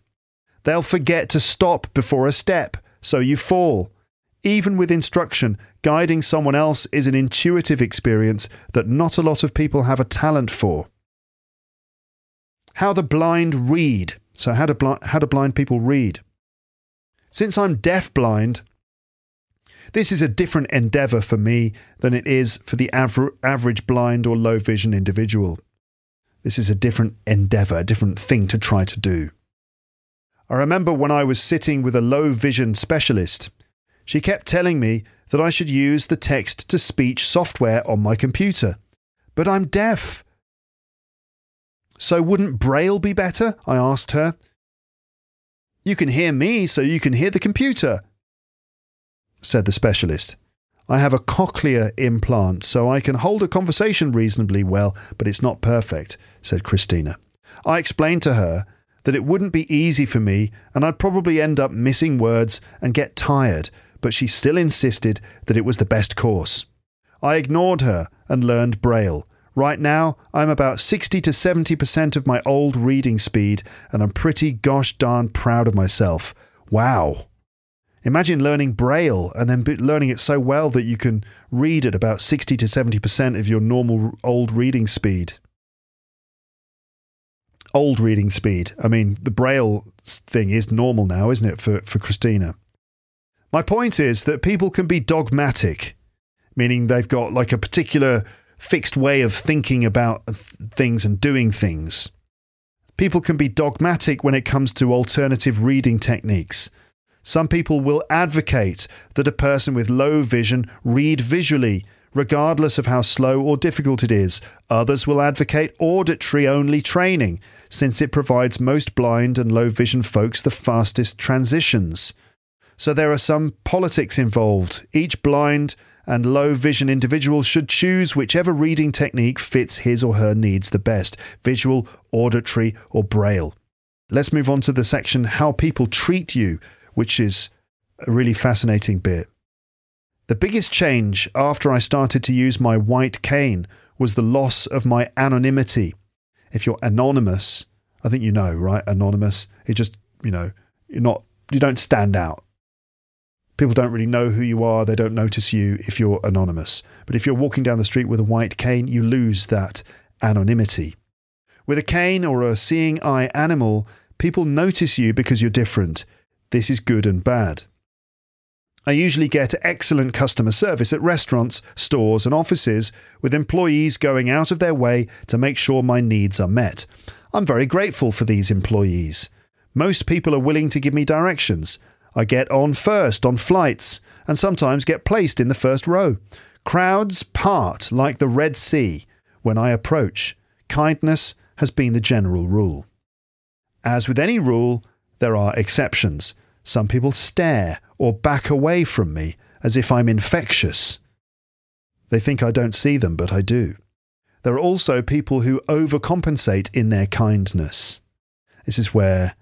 They'll forget to stop before a step, so you fall. Even with instruction, guiding someone else is an intuitive experience that not a lot of people have a talent for. How the blind read. So, how do, bl- how do blind people read? Since I'm deaf-blind, this is a different endeavour for me than it is for the aver- average blind or low vision individual. This is a different endeavour, a different thing to try to do. I remember when I was sitting with a low vision specialist, she kept telling me that I should use the text to speech software on my computer. But I'm deaf. So wouldn't Braille be better? I asked her. You can hear me, so you can hear the computer, said the specialist. I have a cochlear implant, so I can hold a conversation reasonably well, but it's not perfect, said Christina. I explained to her that it wouldn't be easy for me and I'd probably end up missing words and get tired, but she still insisted that it was the best course. I ignored her and learned Braille, Right now, I'm about 60 to 70% of my old reading speed, and I'm pretty gosh darn proud of myself. Wow. Imagine learning Braille and then learning it so well that you can read at about 60 to 70% of your normal old reading speed. Old reading speed. I mean, the Braille thing is normal now, isn't it, for, for Christina? My point is that people can be dogmatic, meaning they've got like a particular fixed way of thinking about things and doing things. People can be dogmatic when it comes to alternative reading techniques. Some people will advocate that a person with low vision read visually, regardless of how slow or difficult it is. Others will advocate auditory only training, since it provides most blind and low vision folks the fastest transitions. so there are some politics involved. Each blind and low vision individual should choose whichever reading technique fits his or her needs the best visual, auditory, or braille. Let's move on to the section How People Treat You, which is a really fascinating bit. The biggest change after I started to use my white cane was the loss of my anonymity. If you're anonymous, I think you know, right? Anonymous. It just, you know, you're not, you don't stand out. People don't really know who you are. They don't notice you if you're anonymous. But if you're walking down the street with a white cane, you lose that anonymity. With a cane or a seeing eye animal, people notice you because you're different. This is good and bad. I usually get excellent customer service at restaurants, stores, and offices, with employees going out of their way to make sure my needs are met. I'm very grateful for these employees. Most people are willing to give me directions. I get on first on flights and sometimes get placed in the first row. Crowds part like the Red Sea when I approach. Kindness has been the general rule. As with any rule, there are exceptions. Some people stare or back away from me as if I'm infectious. They think I don't see them, but I do. There are also people who overcompensate in their kindness. This is where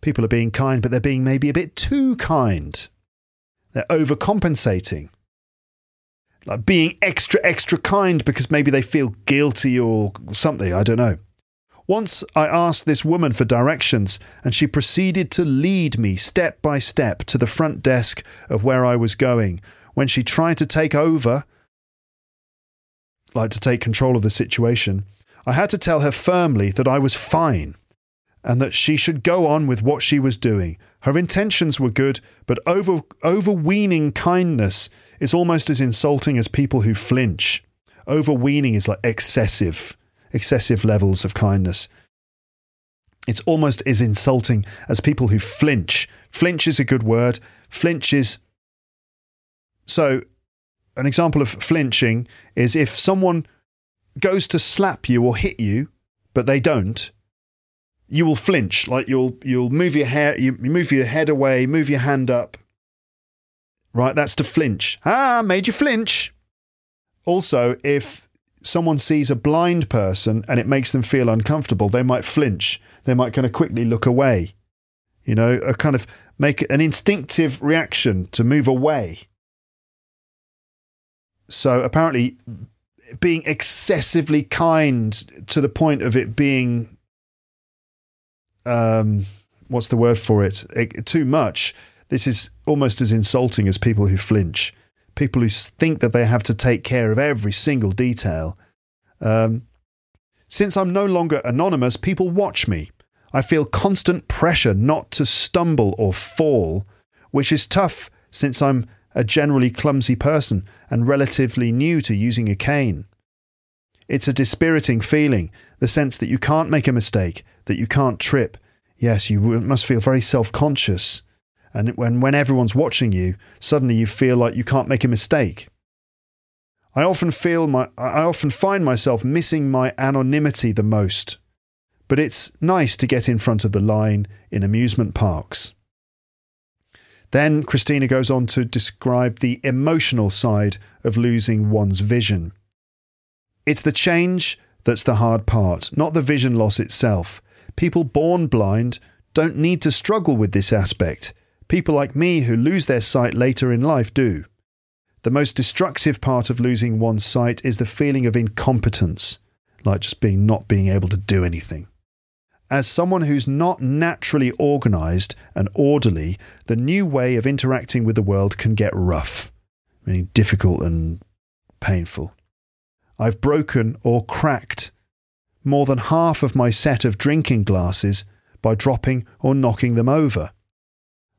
people are being kind, but they're being maybe a bit too kind. They're overcompensating. Like being extra, extra kind because maybe they feel guilty or something. I don't know. Once I asked this woman for directions, and she proceeded to lead me step by step to the front desk of where I was going. When she tried to take over, like to take control of the situation, I had to tell her firmly that I was fine and that she should go on with what she was doing. Her intentions were good, but over, overweening kindness is almost as insulting as people who flinch. Overweening is like excessive excessive levels of kindness. It's almost as insulting as people who flinch. Flinch is a good word. Flinch is. So, an example of flinching is if someone goes to slap you or hit you, but they don't, you will flinch. Like you'll you'll move your hair, you move your head away, move your hand up. Right, that's to flinch. Ah, made you flinch. Also, if someone sees a blind person and it makes them feel uncomfortable, they might flinch. They might kind of quickly look away. You know, a kind of make an instinctive reaction to move away. So apparently, being excessively kind to the point of it being, um, what's the word for it? it? Too much. This is almost as insulting as people who flinch people who think that they have to take care of every single detail. Um, since I'm no longer anonymous, people watch me. I feel constant pressure not to stumble or fall, which is tough since I'm a generally clumsy person and relatively new to using a cane. It's a dispiriting feeling, the sense that you can't make a mistake, that you can't trip. Yes, you must feel very self conscious. And when, when everyone's watching you, suddenly you feel like you can't make a mistake. I often feel my I often find myself missing my anonymity the most. But it's nice to get in front of the line in amusement parks. Then Christina goes on to describe the emotional side of losing one's vision. It's the change that's the hard part, not the vision loss itself. People born blind don't need to struggle with this aspect. People like me who lose their sight later in life do. The most destructive part of losing one's sight is the feeling of incompetence, like just being not being able to do anything. As someone who's not naturally organized and orderly, the new way of interacting with the world can get rough, meaning difficult and painful. I've broken or cracked more than half of my set of drinking glasses by dropping or knocking them over.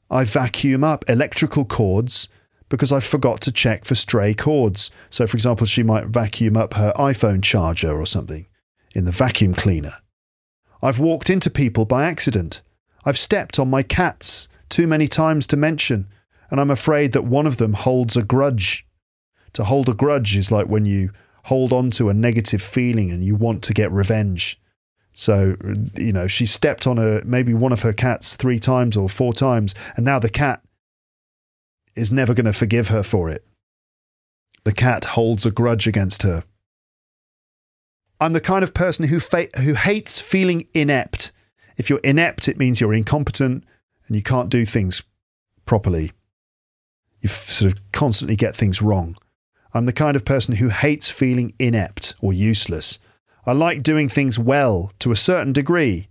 I vacuum up electrical cords because I forgot to check for stray cords. So, for example, she might vacuum up her iPhone charger or something in the vacuum cleaner. I've walked into people by accident. I've stepped on my cats too many times to mention, and I'm afraid that one of them holds a grudge. To hold a grudge is like when you hold on to a negative feeling and you want to get revenge. So, you know, she stepped on a maybe one of her cats three times or four times, and now the cat is never going to forgive her for it. The cat holds a grudge against her. I'm the kind of person who fa- who hates feeling inept. If you're inept, it means you're incompetent and you can't do things properly. You sort of constantly get things wrong. I'm the kind of person who hates feeling inept or useless. I like doing things well to a certain degree.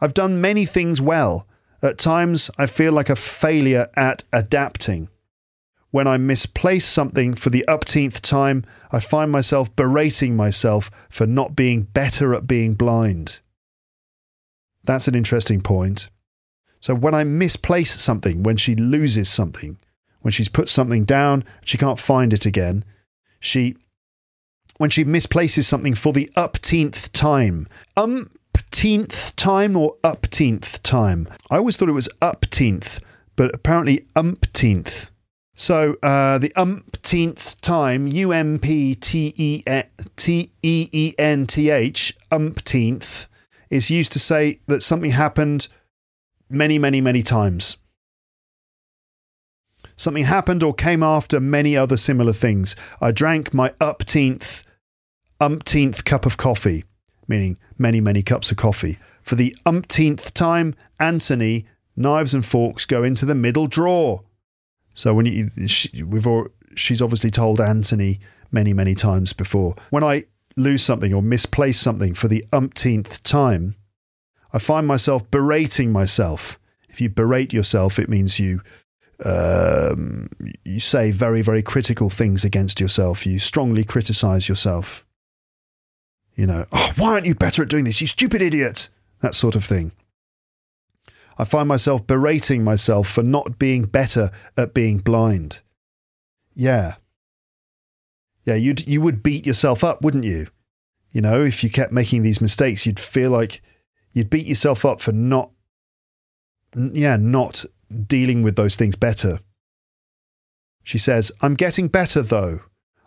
I've done many things well. At times, I feel like a failure at adapting. When I misplace something for the upteenth time, I find myself berating myself for not being better at being blind. That's an interesting point. So, when I misplace something, when she loses something, when she's put something down, she can't find it again, she when she misplaces something for the upteenth time. Umpteenth time or upteenth time? I always thought it was upteenth, but apparently umpteenth. So uh, the umpteenth time, U M P T E T E E N T H, umpteenth, is used to say that something happened many, many, many times. Something happened or came after many other similar things. I drank my upteenth, umpteenth cup of coffee, meaning many, many cups of coffee. For the umpteenth time, Anthony, knives and forks go into the middle drawer. So when you, she, we've all, she's obviously told Anthony many, many times before. When I lose something or misplace something for the umpteenth time, I find myself berating myself. If you berate yourself, it means you um, you say very, very critical things against yourself. You strongly criticize yourself. You know, oh, why aren't you better at doing this? You stupid idiot. That sort of thing. I find myself berating myself for not being better at being blind. Yeah. Yeah, you'd, you would beat yourself up, wouldn't you? You know, if you kept making these mistakes, you'd feel like you'd beat yourself up for not, yeah, not dealing with those things better. She says, I'm getting better though.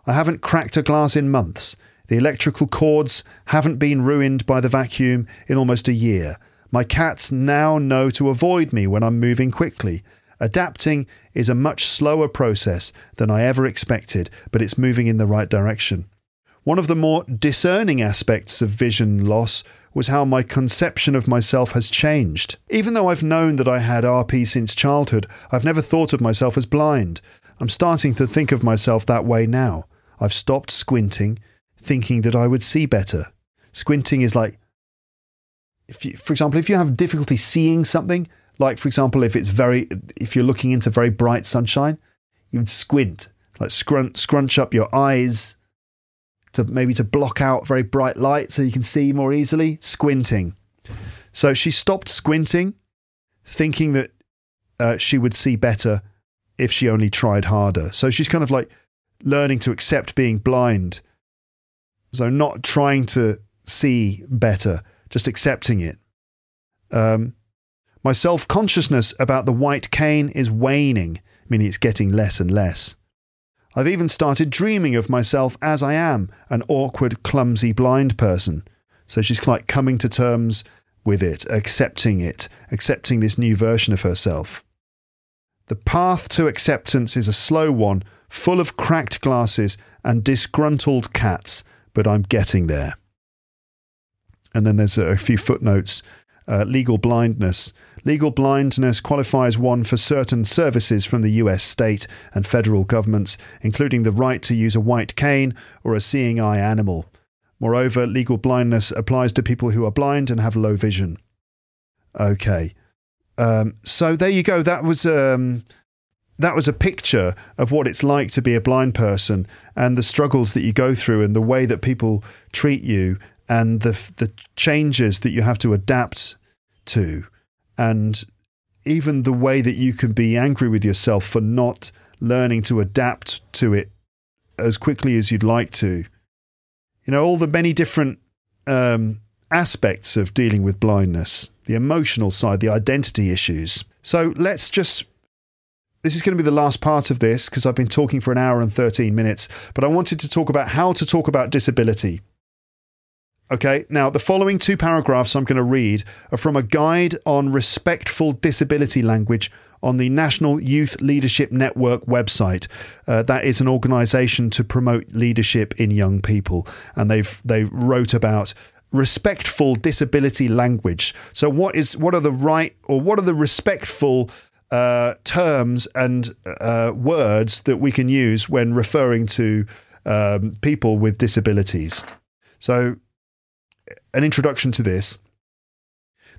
I haven't cracked a glass in months. The electrical cords haven't been ruined by the vacuum in almost a year. My cats now know to avoid me when I'm moving quickly. Adapting is a much slower process than I ever expected, but it's moving in the right direction. One of the more discerning aspects of vision loss was how my conception of myself has changed. Even though I've known that I had RP since childhood, I've never thought of myself as blind. I'm starting to think of myself that way now. I've stopped squinting, thinking that I would see better. Squinting is like, if you, for example, if you have difficulty seeing something, like for example, if it's very, if you're looking into very bright sunshine, you'd squint, like scrunch, scrunch up your eyes to maybe to block out very bright light so you can see more easily. Squinting. So she stopped squinting, thinking that uh, she would see better if she only tried harder. So she's kind of like learning to accept being blind. So not trying to see better, just accepting it. Um, my self consciousness about the white cane is waning, meaning it's getting less and less. I've even started dreaming of myself as I am, an awkward, clumsy blind person. So she's like coming to terms with it, accepting it, accepting this new version of herself. The path to acceptance is a slow one, full of cracked glasses and disgruntled cats, but I'm getting there. And then there's a few footnotes. Uh, legal blindness. Legal blindness qualifies one for certain services from the US state and federal governments, including the right to use a white cane or a seeing eye animal. Moreover, legal blindness applies to people who are blind and have low vision. Okay. Um, so there you go. That was um, that was a picture of what it's like to be a blind person and the struggles that you go through and the way that people treat you and the the changes that you have to adapt to and even the way that you can be angry with yourself for not learning to adapt to it as quickly as you'd like to. You know, all the many different um, aspects of dealing with blindness, the emotional side, the identity issues. So let's just. This is going to be the last part of this because I've been talking for an hour and 13 minutes, but I wanted to talk about how to talk about disability. Okay, now the following two paragraphs I'm going to read are from a guide on respectful disability language on the National Youth Leadership Network website. Uh, that is an organisation to promote leadership in young people, and they've they wrote about respectful disability language. So, what is what are the right or what are the respectful uh, terms and uh, words that we can use when referring to um, people with disabilities? So, an introduction to this.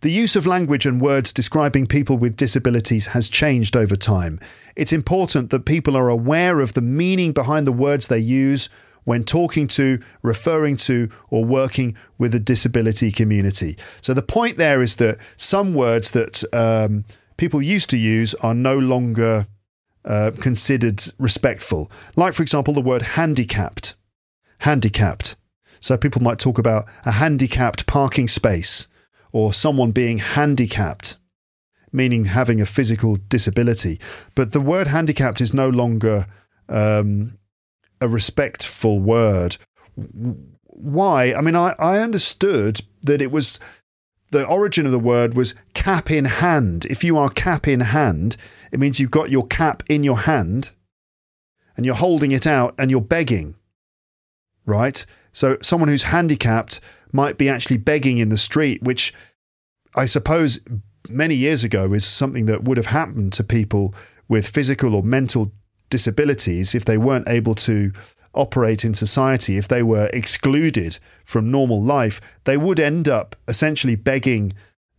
The use of language and words describing people with disabilities has changed over time. It's important that people are aware of the meaning behind the words they use when talking to, referring to, or working with the disability community. So the point there is that some words that um, people used to use are no longer uh, considered respectful. Like, for example, the word handicapped. Handicapped. So people might talk about a handicapped parking space or someone being handicapped, meaning having a physical disability. But the word handicapped is no longer um, a respectful word. Why? I mean, I, I understood that it was the origin of the word was cap in hand. If you are cap in hand, it means you've got your cap in your hand and you're holding it out and you're begging, right? So someone who's handicapped might be actually begging in the street, which I suppose many years ago is something that would have happened to people with physical or mental disabilities if they weren't able to operate in society, if they were excluded from normal life, they would end up essentially begging,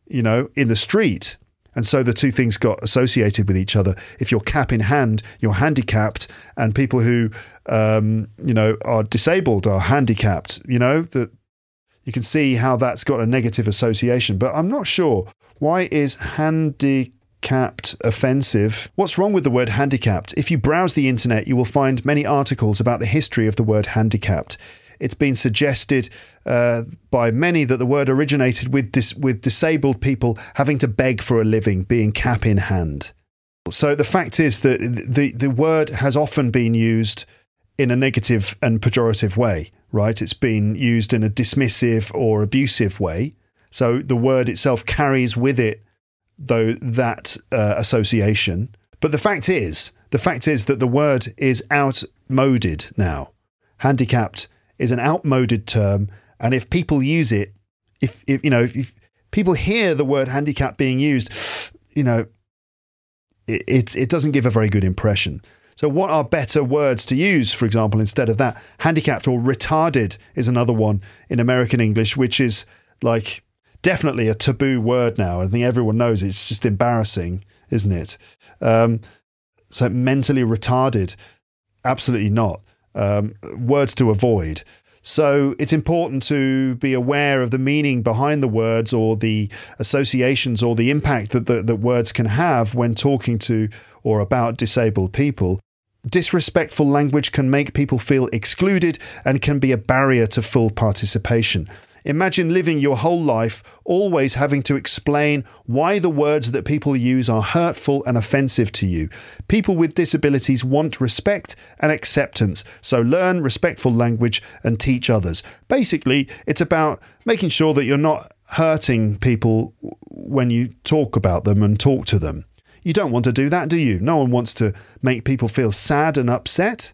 you know, in the street. And so the two things got associated with each other. If you're cap in hand, you're handicapped, and people who, um, you know, are disabled are handicapped. You know that you can see how that's got a negative association. But I'm not sure why is handicapped handicapped offensive. What's wrong with the word handicapped? If you browse the internet, you will find many articles about the history of the word handicapped. It's been suggested uh, by many that the word originated with dis- with disabled people having to beg for a living, being cap in hand. So the fact is that the the word has often been used in a negative and pejorative way, right? It's been used in a dismissive or abusive way. So the word itself carries with it though that uh, association. But the fact is, the fact is that the word is outmoded now. Handicapped is an outmoded term, and if people use it, if, if you know, if, if, people hear the word handicap being used, you know, it, it it doesn't give a very good impression. So, what are better words to use, for example, instead of that? Handicapped or retarded is another one in American English, which is like definitely a taboo word now. I think everyone knows it's just embarrassing, isn't it? Um, so mentally retarded, absolutely not. Um, words to avoid. So it's important to be aware of the meaning behind the words or the associations or the impact that, the, that words can have when talking to or about disabled people. Disrespectful language can make people feel excluded and can be a barrier to full participation. Imagine living your whole life always having to explain why the words that people use are hurtful and offensive to you. People with disabilities want respect and acceptance, so learn respectful language and teach others. Basically, it's about making sure that you're not hurting people when you talk about them and talk to them. You don't want to do that, do you? No one wants to make people feel sad and upset.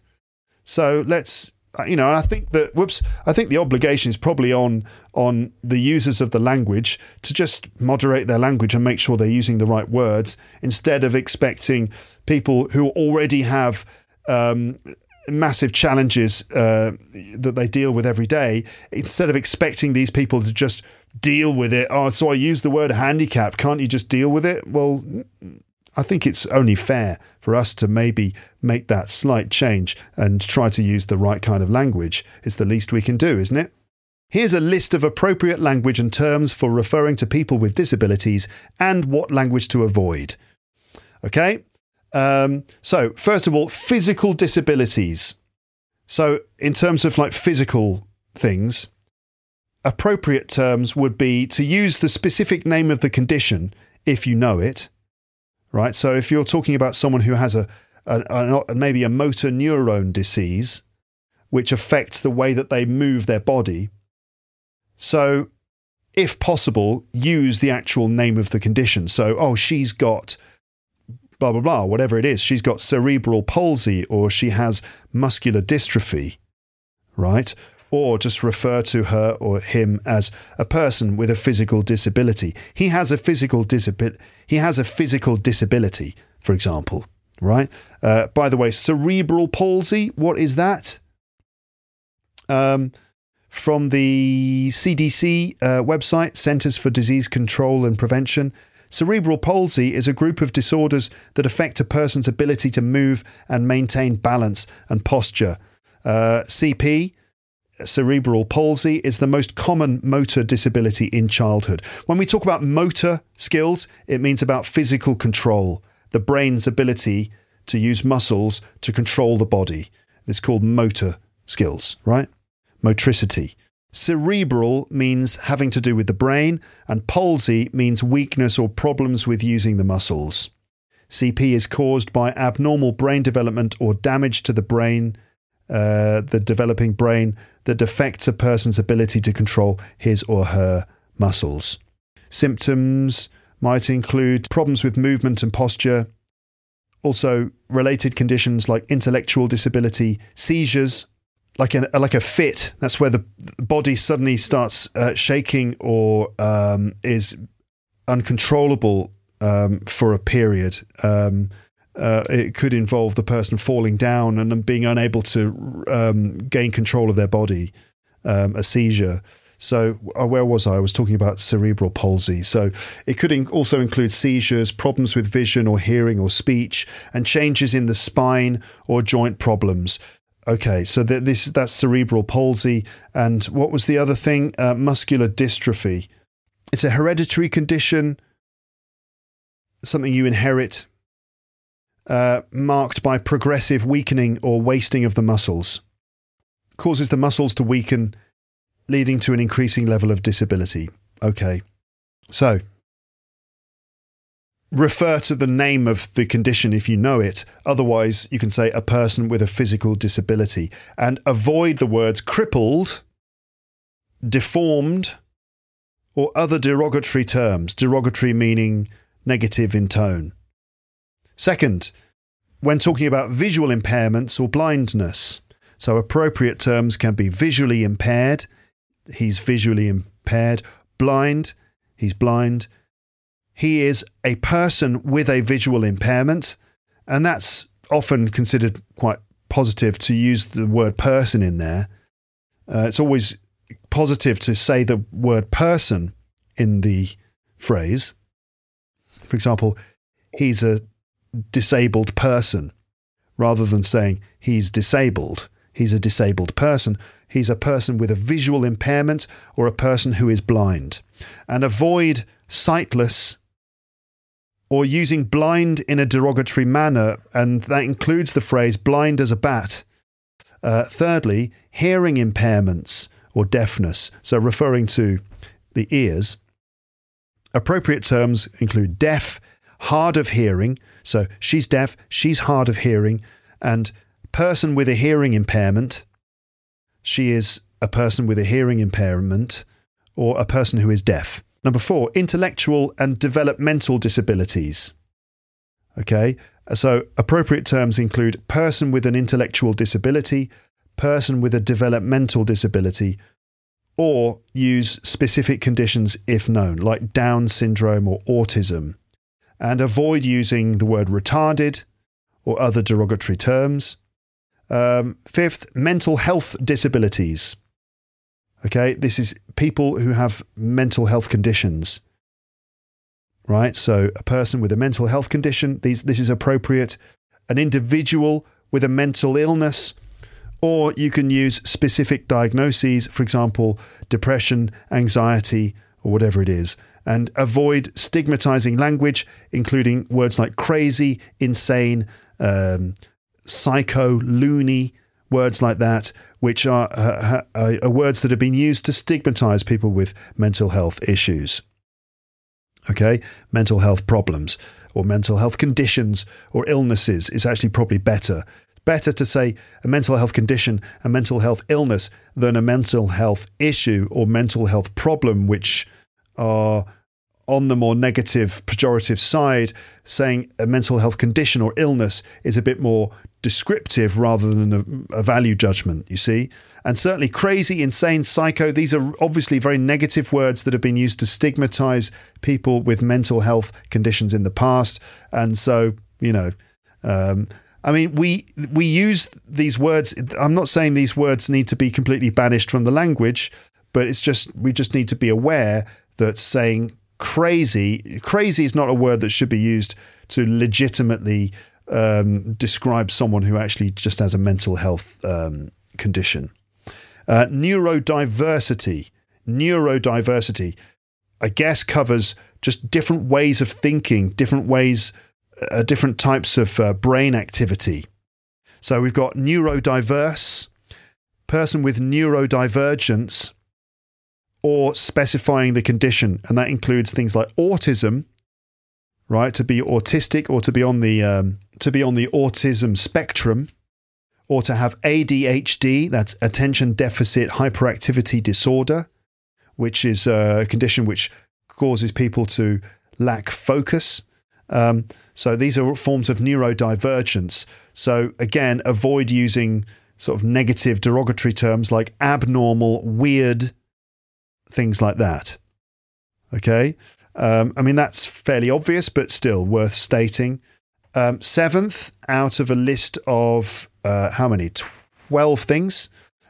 So let's you know, I think that whoops, I think the obligation is probably on on the users of the language to just moderate their language and make sure they're using the right words instead of expecting people who already have um, massive challenges uh, that they deal with every day. Instead of expecting these people to just deal with it, oh, so I use the word handicap. Can't you just deal with it? Well, I think it's only fair for us to maybe make that slight change and try to use the right kind of language. It's the least we can do, isn't it? Here's a list of appropriate language and terms for referring to people with disabilities and what language to avoid. Okay? Um, so, first of all, physical disabilities. So, in terms of like physical things, appropriate terms would be to use the specific name of the condition if you know it right? So if you're talking about someone who has a, a, a, maybe a motor neurone disease, which affects the way that they move their body. So, if possible, use the actual name of the condition. So, oh, she's got blah, blah, blah, whatever it is. She's got cerebral palsy or she has muscular dystrophy, right? Or just refer to her or him as a person with a physical disability. He has a physical disability. He has a physical disability, for example, right? Uh, by the way, cerebral palsy, what is that? Um, from the CDC uh, website, Centers for Disease Control and Prevention. Cerebral palsy is a group of disorders that affect a person's ability to move and maintain balance and posture. Uh, CP, cerebral palsy, is the most common motor disability in childhood. When we talk about motor skills, it means about physical control, the brain's ability to use muscles to control the body. It's called motor skills, right? motricity. Cerebral means having to do with the brain, and palsy means weakness or problems with using the muscles. CP is caused by abnormal brain development or damage to the brain, uh, the developing brain, that affects a person's ability to control his or her muscles. Symptoms might include problems with movement and posture, also related conditions like intellectual disability, seizures, like a like a fit. That's where the body suddenly starts uh, shaking or um, is uncontrollable um, for a period. Um, uh, it could involve the person falling down and being unable to um, gain control of their body. Um, a seizure. So, uh, where was I? I was talking about cerebral palsy. So, it could in- also include seizures, problems with vision or hearing or speech, and changes in the spine or joint problems. Okay, so th- this that's cerebral palsy, and what was the other thing? Uh, muscular dystrophy. It's a hereditary condition, something you inherit, uh, marked by progressive weakening or wasting of the muscles. Causes the muscles to weaken, leading to an increasing level of disability. Okay, so refer to the name of the condition if you know it. Otherwise, you can say a person with a physical disability and avoid the words crippled, deformed, or other derogatory terms, derogatory meaning negative in tone. Second, when talking about visual impairments or blindness, so appropriate terms can be visually impaired, he's visually impaired, blind, he's blind, he is a person with a visual impairment, and that's often considered quite positive to use the word person in there. Uh, it's always positive to say the word person in the phrase. For example, he's a disabled person, rather than saying he's disabled. He's a disabled person. He's a person with a visual impairment or a person who is blind. And avoid sightless or using blind in a derogatory manner, and that includes the phrase blind as a bat. Uh, thirdly, hearing impairments or deafness, so referring to the ears. Appropriate terms include deaf, hard of hearing, so she's deaf, she's hard of hearing, and person with a hearing impairment, she is a person with a hearing impairment, or a person who is deaf. Number four, intellectual and developmental disabilities. Okay, so appropriate terms include person with an intellectual disability, person with a developmental disability, or use specific conditions if known, like Down syndrome or autism. And avoid using the word retarded or other derogatory terms. Um, fifth, mental health disabilities. Okay, this is people who have mental health conditions. Right? So a person with a mental health condition, these this is appropriate. An individual with a mental illness, or you can use specific diagnoses, for example, depression, anxiety, or whatever it is, and avoid stigmatizing language, including words like crazy, insane, um, psycho, loony, words like that, which are, uh, uh, are words that have been used to stigmatize people with mental health issues. Okay, mental health problems or mental health conditions or illnesses is actually probably better Better to say a mental health condition, a mental health illness, than a mental health issue or mental health problem, which are on the more negative, pejorative side, saying a mental health condition or illness is a bit more descriptive rather than a, a, value judgment, you see? And certainly crazy, insane, psycho, these are obviously very negative words that have been used to stigmatize people with mental health conditions in the past. And so, you know, um, I mean, we we use these words. I'm not saying these words need to be completely banished from the language, but it's just we just need to be aware that saying crazy crazy is not a word that should be used to legitimately um, describe someone who actually just has a mental health um, condition. Uh, neurodiversity, neurodiversity, I guess covers just different ways of thinking, different ways uh, different types of uh, brain activity. So we've got neurodiverse, person with neurodivergence, or specifying the condition, and that includes things like autism, right? To be autistic or to be on the um, to be on the autism spectrum, or to have ADHD, that's attention deficit hyperactivity disorder, which is a condition which causes people to lack focus. Um, so these are forms of neurodivergence. So again, avoid using sort of negative derogatory terms like abnormal, weird, things like that. Okay. Um, I mean, that's fairly obvious, but still worth stating. Um, seventh out of a list of uh, how many? 12 things.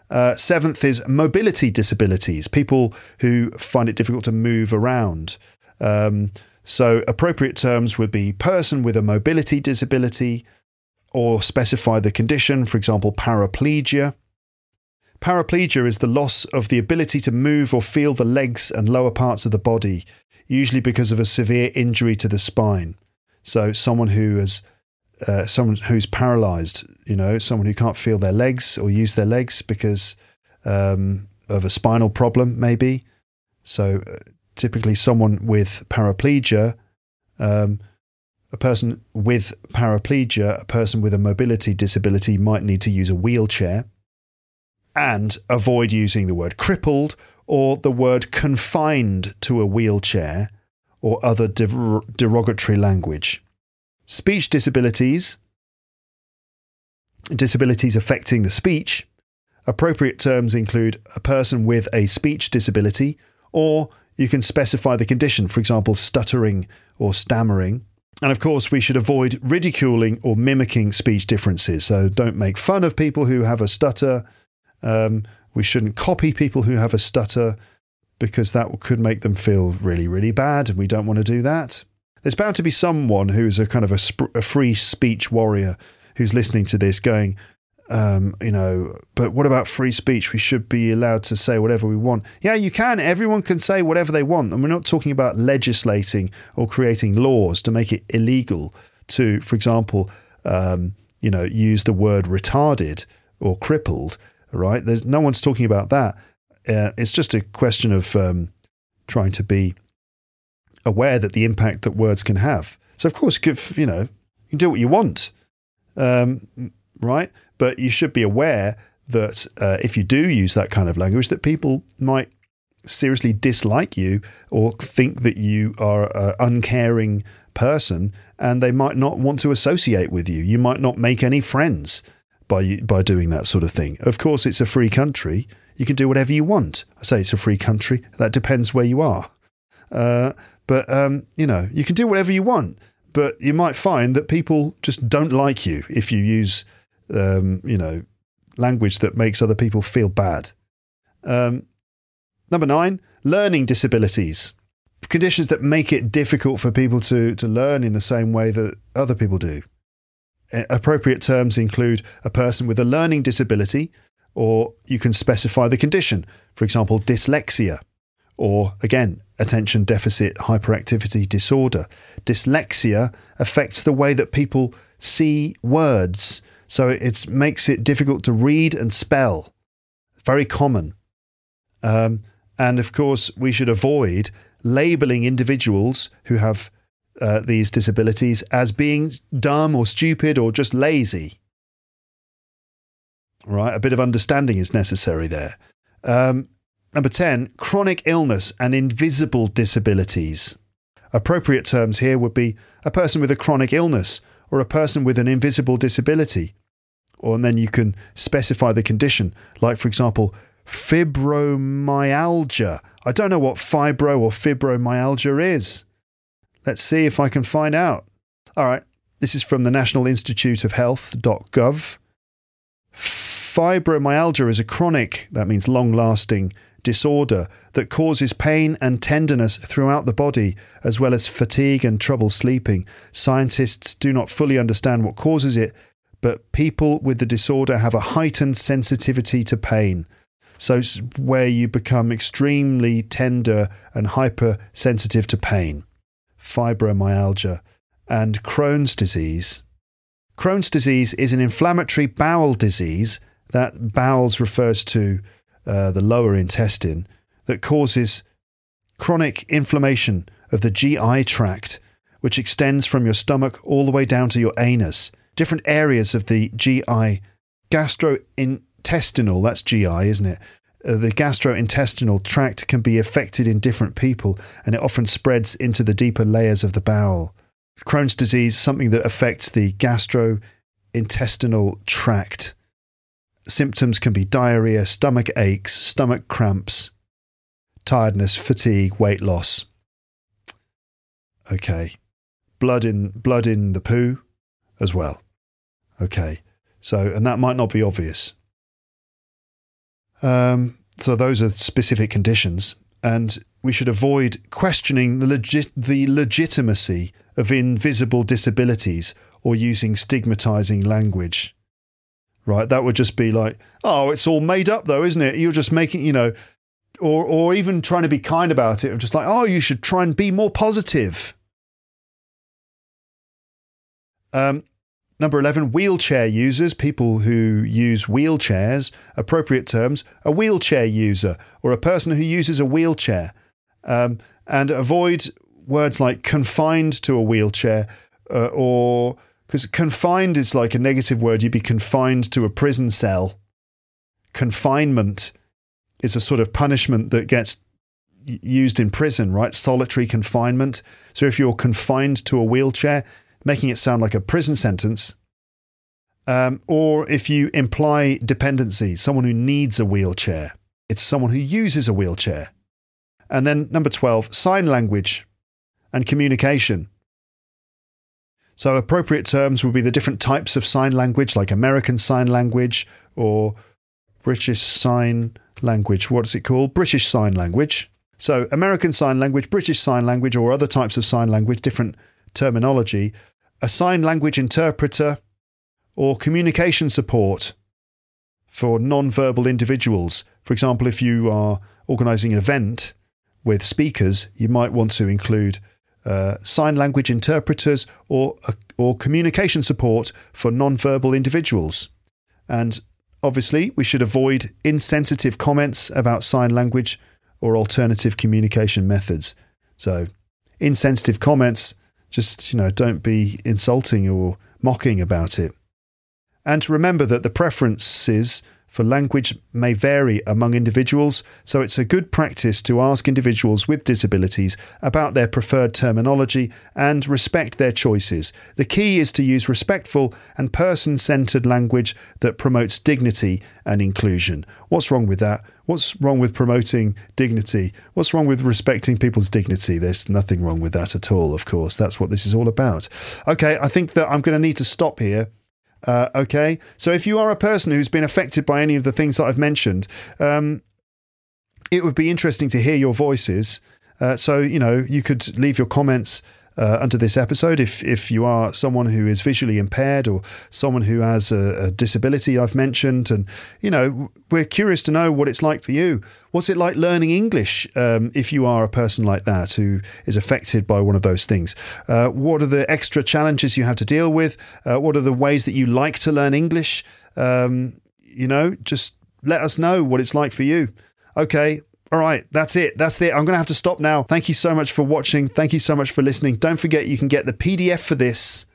Uh, seventh is mobility disabilities, people who find it difficult to move around. Um, so, appropriate terms would be person with a mobility disability or specify the condition, for example, paraplegia. Paraplegia is the loss of the ability to move or feel the legs and lower parts of the body, usually because of a severe injury to the spine. So, someone who has uh, someone who's paralyzed, you know, someone who can't feel their legs or use their legs because um, of a spinal problem, maybe. So, uh, typically someone with paraplegia, um, a person with paraplegia, a person with a mobility disability might need to use a wheelchair and avoid using the word crippled or the word confined to a wheelchair or other der- derogatory language. Speech disabilities, disabilities affecting the speech, appropriate terms include a person with a speech disability or you can specify the condition, for example, stuttering or stammering. And of course, we should avoid ridiculing or mimicking speech differences. So don't make fun of people who have a stutter. Um, we shouldn't copy people who have a stutter because that could make them feel really, really bad. And we don't want to do that. There's bound to be someone who's a kind of a, sp- a free speech warrior who's listening to this going, um, you know, but what about free speech? We should be allowed to say whatever we want. Yeah, you can. Everyone can say whatever they want. And we're not talking about legislating or creating laws to make it illegal to, for example, um, you know, use the word retarded or crippled, right? There's no one's talking about that. Uh, it's just a question of um, trying to be aware that the impact that words can have. So, of course, give you know, you can do what you want, um, right? But you should be aware that uh, if you do use that kind of language, that people might seriously dislike you or think that you are an uncaring person, and they might not want to associate with you. You might not make any friends by by doing that sort of thing. Of course, it's a free country. You can do whatever you want. I say it's a free country. That depends where you are. Uh, but um, you know, you can do whatever you want. But you might find that people just don't like you if you use um, you know, language that makes other people feel bad. Um, number nine, learning disabilities. Conditions that make it difficult for people to, to learn in the same way that other people do. Appropriate terms include a person with a learning disability, or you can specify the condition, for example, dyslexia, or again, attention deficit hyperactivity disorder. Dyslexia affects the way that people see words so it makes it difficult to read and spell. Very common. Um, and of course, we should avoid labeling individuals who have uh, these disabilities as being dumb or stupid or just lazy. Right, a bit of understanding is necessary there. Um, number 10, chronic illness and invisible disabilities. Appropriate terms here would be a person with a chronic illness or a person with an invisible disability. Or and then you can specify the condition, like for example, fibromyalgia. I don't know what fibro or fibromyalgia is. Let's see if I can find out. All right, this is from the National Institute of Health.gov. Fibromyalgia is a chronic, that means long lasting, disorder that causes pain and tenderness throughout the body, as well as fatigue and trouble sleeping. Scientists do not fully understand what causes it, but people with the disorder have a heightened sensitivity to pain. So, where you become extremely tender and hypersensitive to pain. Fibromyalgia and Crohn's disease. Crohn's disease is an inflammatory bowel disease that bowels refers to uh, the lower intestine that causes chronic inflammation of the GI tract, which extends from your stomach all the way down to your anus. Different areas of the GI, gastrointestinal, that's GI, isn't it? Uh, the gastrointestinal tract can be affected in different people and it often spreads into the deeper layers of the bowel. Crohn's disease, something that affects the gastrointestinal tract. Symptoms can be diarrhea, stomach aches, stomach cramps, tiredness, fatigue, weight loss. Okay. Blood in blood in the poo as well. Okay. So and that might not be obvious. Um, so those are specific conditions and we should avoid questioning the the legitimacy of invisible disabilities or using stigmatizing language right? That would just be like, oh, it's all made up though, isn't it? You're just making, you know, or or even trying to be kind about it, just like, oh, you should try and be more positive. Um, number 11, wheelchair users, people who use wheelchairs, appropriate terms, a wheelchair user or a person who uses a wheelchair. Um, and avoid words like confined to a wheelchair uh, or because confined is like a negative word. You'd be confined to a prison cell. Confinement is a sort of punishment that gets used in prison, right? Solitary confinement. So if you're confined to a wheelchair, making it sound like a prison sentence. Um, or if you imply dependency, someone who needs a wheelchair, it's someone who uses a wheelchair. And then number 12, sign language and communication. So, appropriate terms would be the different types of sign language, like American Sign Language or British Sign Language. What's it called? British Sign Language. So, American Sign Language, British Sign Language, or other types of sign language, different terminology. A sign language interpreter or communication support for non-verbal individuals. For example, if you are organizing an event with speakers, you might want to include uh, sign language interpreters or, uh, or communication support for non-verbal individuals. And obviously, we should avoid insensitive comments about sign language or alternative communication methods. So, insensitive comments, just, you know, don't be insulting or mocking about it. And remember that the preferences for language may vary among individuals, so it's a good practice to ask individuals with disabilities about their preferred terminology and respect their choices. The key is to use respectful and person centered language that promotes dignity and inclusion. What's wrong with that? What's wrong with promoting dignity? What's wrong with respecting people's dignity? There's nothing wrong with that at all, of course. That's what this is all about. Okay, I think that I'm going to need to stop here. Uh, okay, so if you are a person who's been affected by any of the things that I've mentioned, um, it would be interesting to hear your voices. Uh, so you know, you could leave your comments uh, under this episode. If if you are someone who is visually impaired or someone who has a, a, disability I've mentioned, and you know, we're curious to know what it's like for you. What's it like learning English um, if you are a person like that who is affected by one of those things? Uh, what are the extra challenges you have to deal with? Uh, what are the ways that you like to learn English? Um, you know, just let us know what it's like for you. Okay, all right, that's it. That's it. I'm going to have to stop now. Thank you so much for watching. Thank you so much for listening. Don't forget, you can get the PDF for this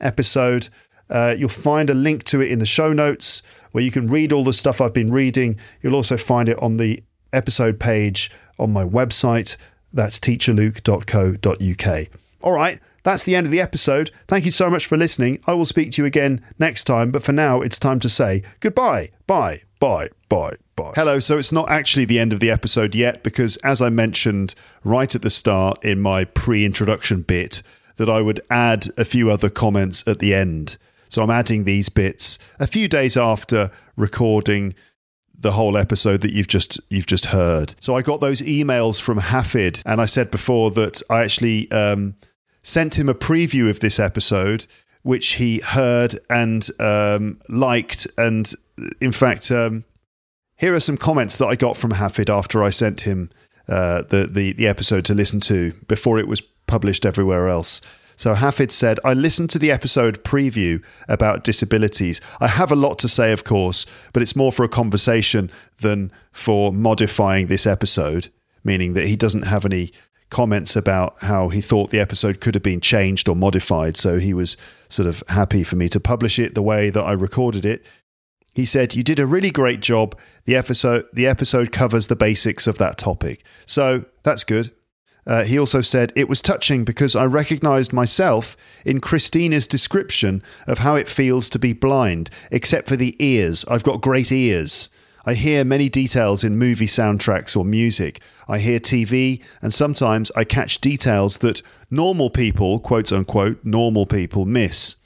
episode Uh, you'll find a link to it in the show notes where you can read all the stuff I've been reading. You'll also find it on the episode page on my website. That's teacherluke.co.uk. All right, that's the end of the episode. Thank you so much for listening. I will speak to you again next time, but for now, it's time to say goodbye. Bye, bye, bye, Hello, so it's not actually the end of the episode yet because, as I mentioned right at the start in my pre introduction bit, that I would add a few other comments at the end. So I'm adding these bits a few days after recording the whole episode that you've just you've just heard. So I got those emails from Hafid, and I said before that I actually um, sent him a preview of this episode, which he heard and um, liked. And in fact, um, here are some comments that I got from Hafid after I sent him uh, the, the the episode to listen to before it was published everywhere else. So Hafid said, I listened to the episode preview about disabilities. I have a lot to say, of course, but it's more for a conversation than for modifying this episode, meaning that he doesn't have any comments about how he thought the episode could have been changed or modified. So he was sort of happy for me to publish it the way that I recorded it. He said, "You did a really great job. The episode the episode covers the basics of that topic. So that's good. Uh, he also said, It was touching because I recognized myself in Christina's description of how it feels to be blind, except for the ears. I've got great ears. I hear many details in movie soundtracks or music. I hear TV, and sometimes I catch details that normal people, quote unquote, normal people miss.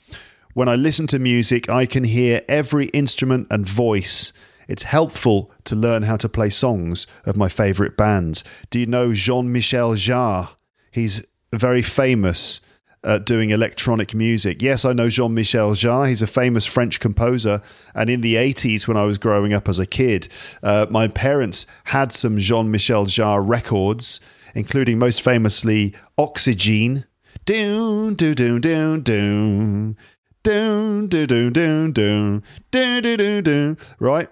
When I listen to music, I can hear every instrument and voice. It's helpful to learn how to play songs of my favourite bands. Do you know Jean Michel Jarre? He's very famous at doing electronic music. Yes, I know Jean Michel Jarre. He's a famous French composer. And in the 80s, when I was growing up as a kid, uh, my parents had some Jean Michel Jarre records, including most famously Oxygene. Doon, doon, doon, doon, doon. Doon, doon, doon, doon, doon, doon, doon, doon, right?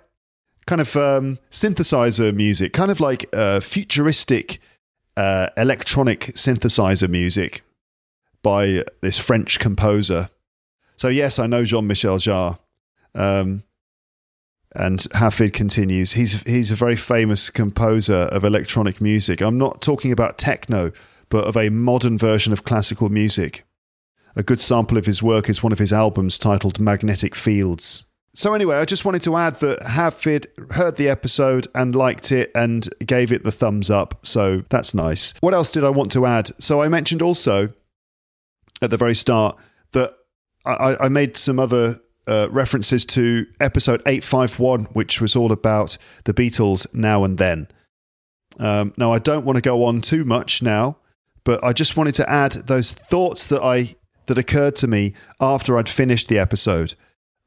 kind of um, synthesizer music, kind of like uh, futuristic uh, electronic synthesizer music by this French composer. So, yes, I know Jean Michel Jarre. Um, and Hafid continues, he's, he's a very famous composer of electronic music. I'm not talking about techno, but of a modern version of classical music. A good sample of his work is one of his albums titled Magnetic Fields. So anyway, I just wanted to add that Hafid heard the episode and liked it and gave it the thumbs up. So that's nice. What else did I want to add? So I mentioned also at the very start that I, I made some other uh, references to episode 851, which was all about the Beatles now and then. Um, now, I don't want to go on too much now, but I just wanted to add those thoughts that I that occurred to me after I'd finished the episode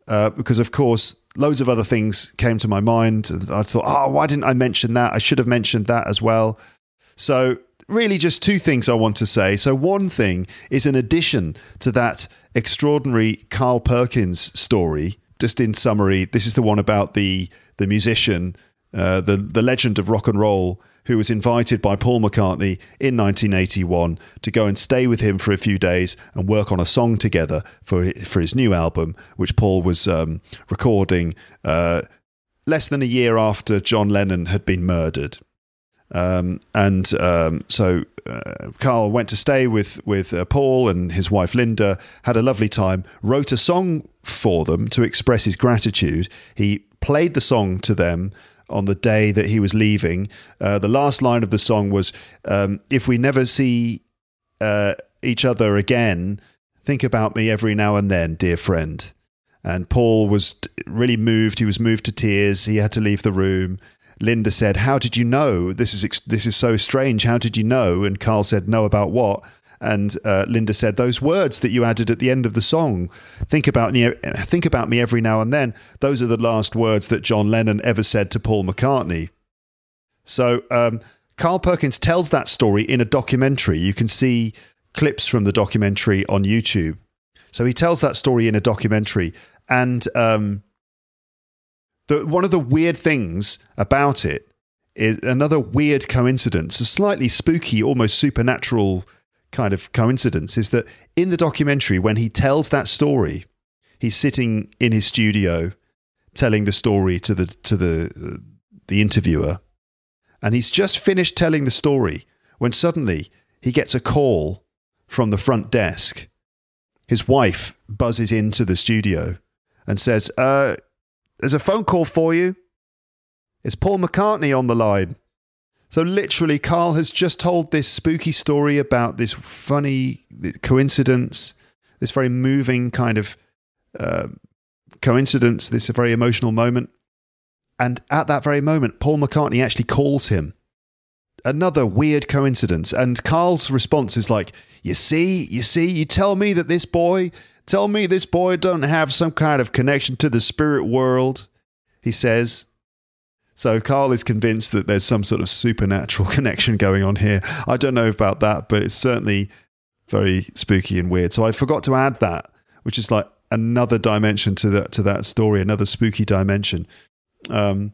uh, because of course loads of other things came to my mind. I thought, oh, why didn't I mention that? I should have mentioned that as well. So really just two things I want to say. So one thing is in addition to that extraordinary Carl Perkins story. Just in summary, this is the one about the the musician, uh, the the legend of rock and roll who was invited by Paul McCartney in 1981 to go and stay with him for a few days and work on a song together for for his new album, which Paul was um, recording uh, less than a year after John Lennon had been murdered. Um, and um, so uh, Carl went to stay with with uh, Paul and his wife Linda. Had a lovely time. Wrote a song for them to express his gratitude. He played the song to them on the day that he was leaving. Uh, the last line of the song was, um, "If we never see uh, each other again, think about me every now and then, dear friend." And Paul was really moved. He was moved to tears. He had to leave the room. Linda said, "How did you know? This is this is so strange. How did you know?" And Carl said, "Know about what?" And uh, Linda said, "Those words that you added at the end of the song, think about me, think about me every now and then. Those are the last words that John Lennon ever said to Paul McCartney." So um, Carl Perkins tells that story in a documentary. You can see clips from the documentary on YouTube. So he tells that story in a documentary, and um, the, one of the weird things about it is another weird coincidence, a slightly spooky, almost supernatural kind of coincidence is that in the documentary, when he tells that story, he's sitting in his studio telling the story to the to the the interviewer. And he's just finished telling the story when suddenly he gets a call from the front desk. His wife buzzes into the studio and says uh, there's a phone call for you. It's paul mccartney on the line so literally carl has just told this spooky story about this funny coincidence this very moving kind of uh, coincidence, this very emotional moment. And at that very moment, Paul McCartney actually calls him. Another weird coincidence. And Carl's response is like, You see, you see, you tell me that this boy, tell me this boy don't have some kind of connection to the spirit world, he says. So Carl is convinced that there's some sort of supernatural connection going on here. I don't know about that, but it's certainly very spooky and weird. So I forgot to add that, which is like another dimension to that to that story, another spooky dimension. Um,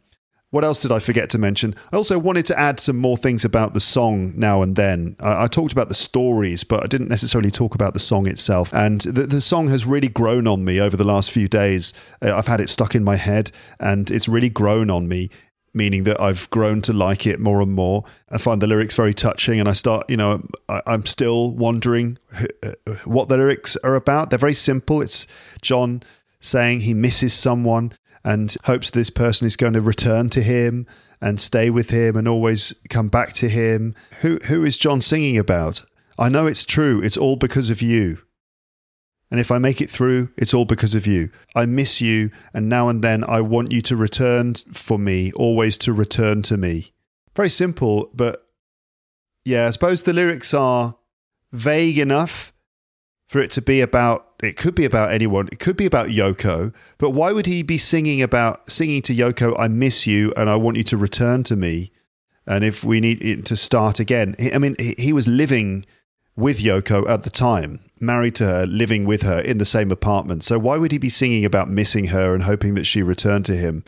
what else did I forget to mention? I also wanted to add some more things about the song now and then. I, I talked about the stories, but I didn't necessarily talk about the song itself. And the, the song has really grown on me over the last few days. Uh, I've had it stuck in my head, and it's really grown on me meaning that I've grown to like it more and more. I find the lyrics very touching, and I start, you know, I, am still wondering uh, what the lyrics are about. They're very simple. It's John saying he misses someone and hopes this person is going to return to him and stay with him and always come back to him. Who who is John singing about? I know it's true. It's all because of you. And if I make it through, it's all because of you. I miss you, and now and then I want you to return for me, always to return to me. Very simple, but yeah, I suppose the lyrics are vague enough for it to be about it could be about anyone it could be about yoko but why would he be singing about singing to yoko i miss you and i want you to return to me and if we need to start again i mean he was living with yoko at the time married to her, living with her in the same apartment. So why would he be singing about missing her and hoping that she returned to him?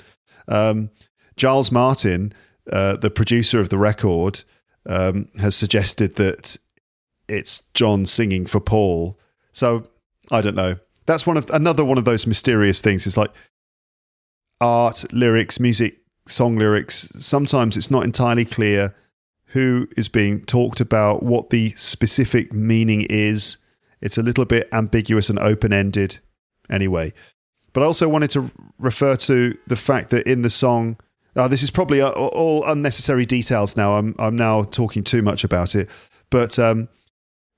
Um, Giles Martin, uh, the producer of the record, um, has suggested that it's John singing for Paul. So I don't know. That's one of another one of those mysterious things. It's like art, lyrics, music, song lyrics. Sometimes it's not entirely clear who is being talked about, what the specific meaning is. It's a little bit ambiguous and open ended anyway. But I also wanted to refer to the fact that in the song, uh, this is probably all unnecessary details now. I'm, I'm now talking too much about it. But um,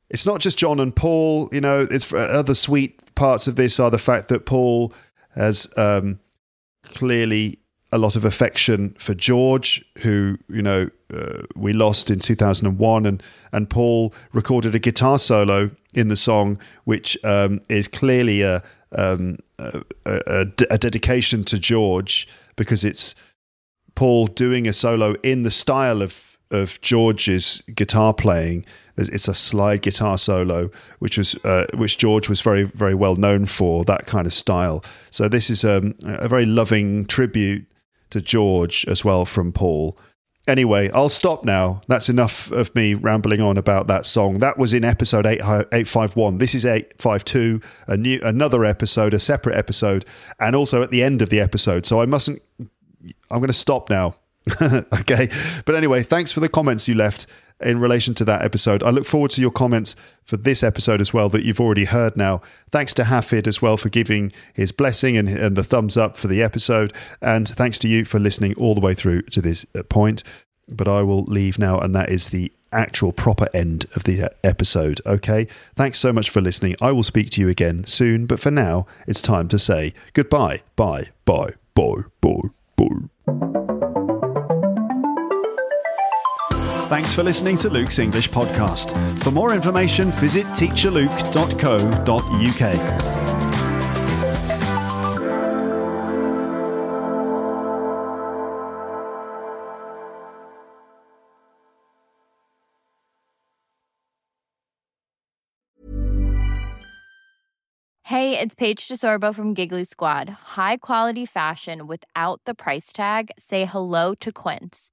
it's not just John and Paul. You know, it's other sweet parts of this are the fact that Paul has um, clearly a lot of affection for George, who you know uh, we lost in 2001, and and Paul recorded a guitar solo in the song, which um, is clearly a, um, a, a, a dedication to George because it's Paul doing a solo in the style of of George's guitar playing. It's a slide guitar solo, which was uh, which George was very very well known for that kind of style. So this is um, a very loving tribute to George as well from Paul. Anyway, I'll stop now. That's enough of me rambling on about that song. That was in episode 8, 851. This is 852, a new another episode, a separate episode, and also at the end of the episode. So I mustn't I'm going to stop now. okay. But anyway, thanks for the comments you left in relation to that episode. I look forward to your comments for this episode as well that you've already heard now. Thanks to Hafid as well for giving his blessing and, and the thumbs up for the episode. And thanks to you for listening all the way through to this point. But I will leave now, and that is the actual proper end of the episode. Okay. Thanks so much for listening. I will speak to you again soon. But for now, it's time to say goodbye. Bye. Bye. Bye. Bye. Bye. Thanks for listening to Luke's English podcast. For more information, visit teacherluke.co.uk. Hey, it's Paige DeSorbo from Giggly Squad. High quality fashion without the price tag? Say hello to Quince.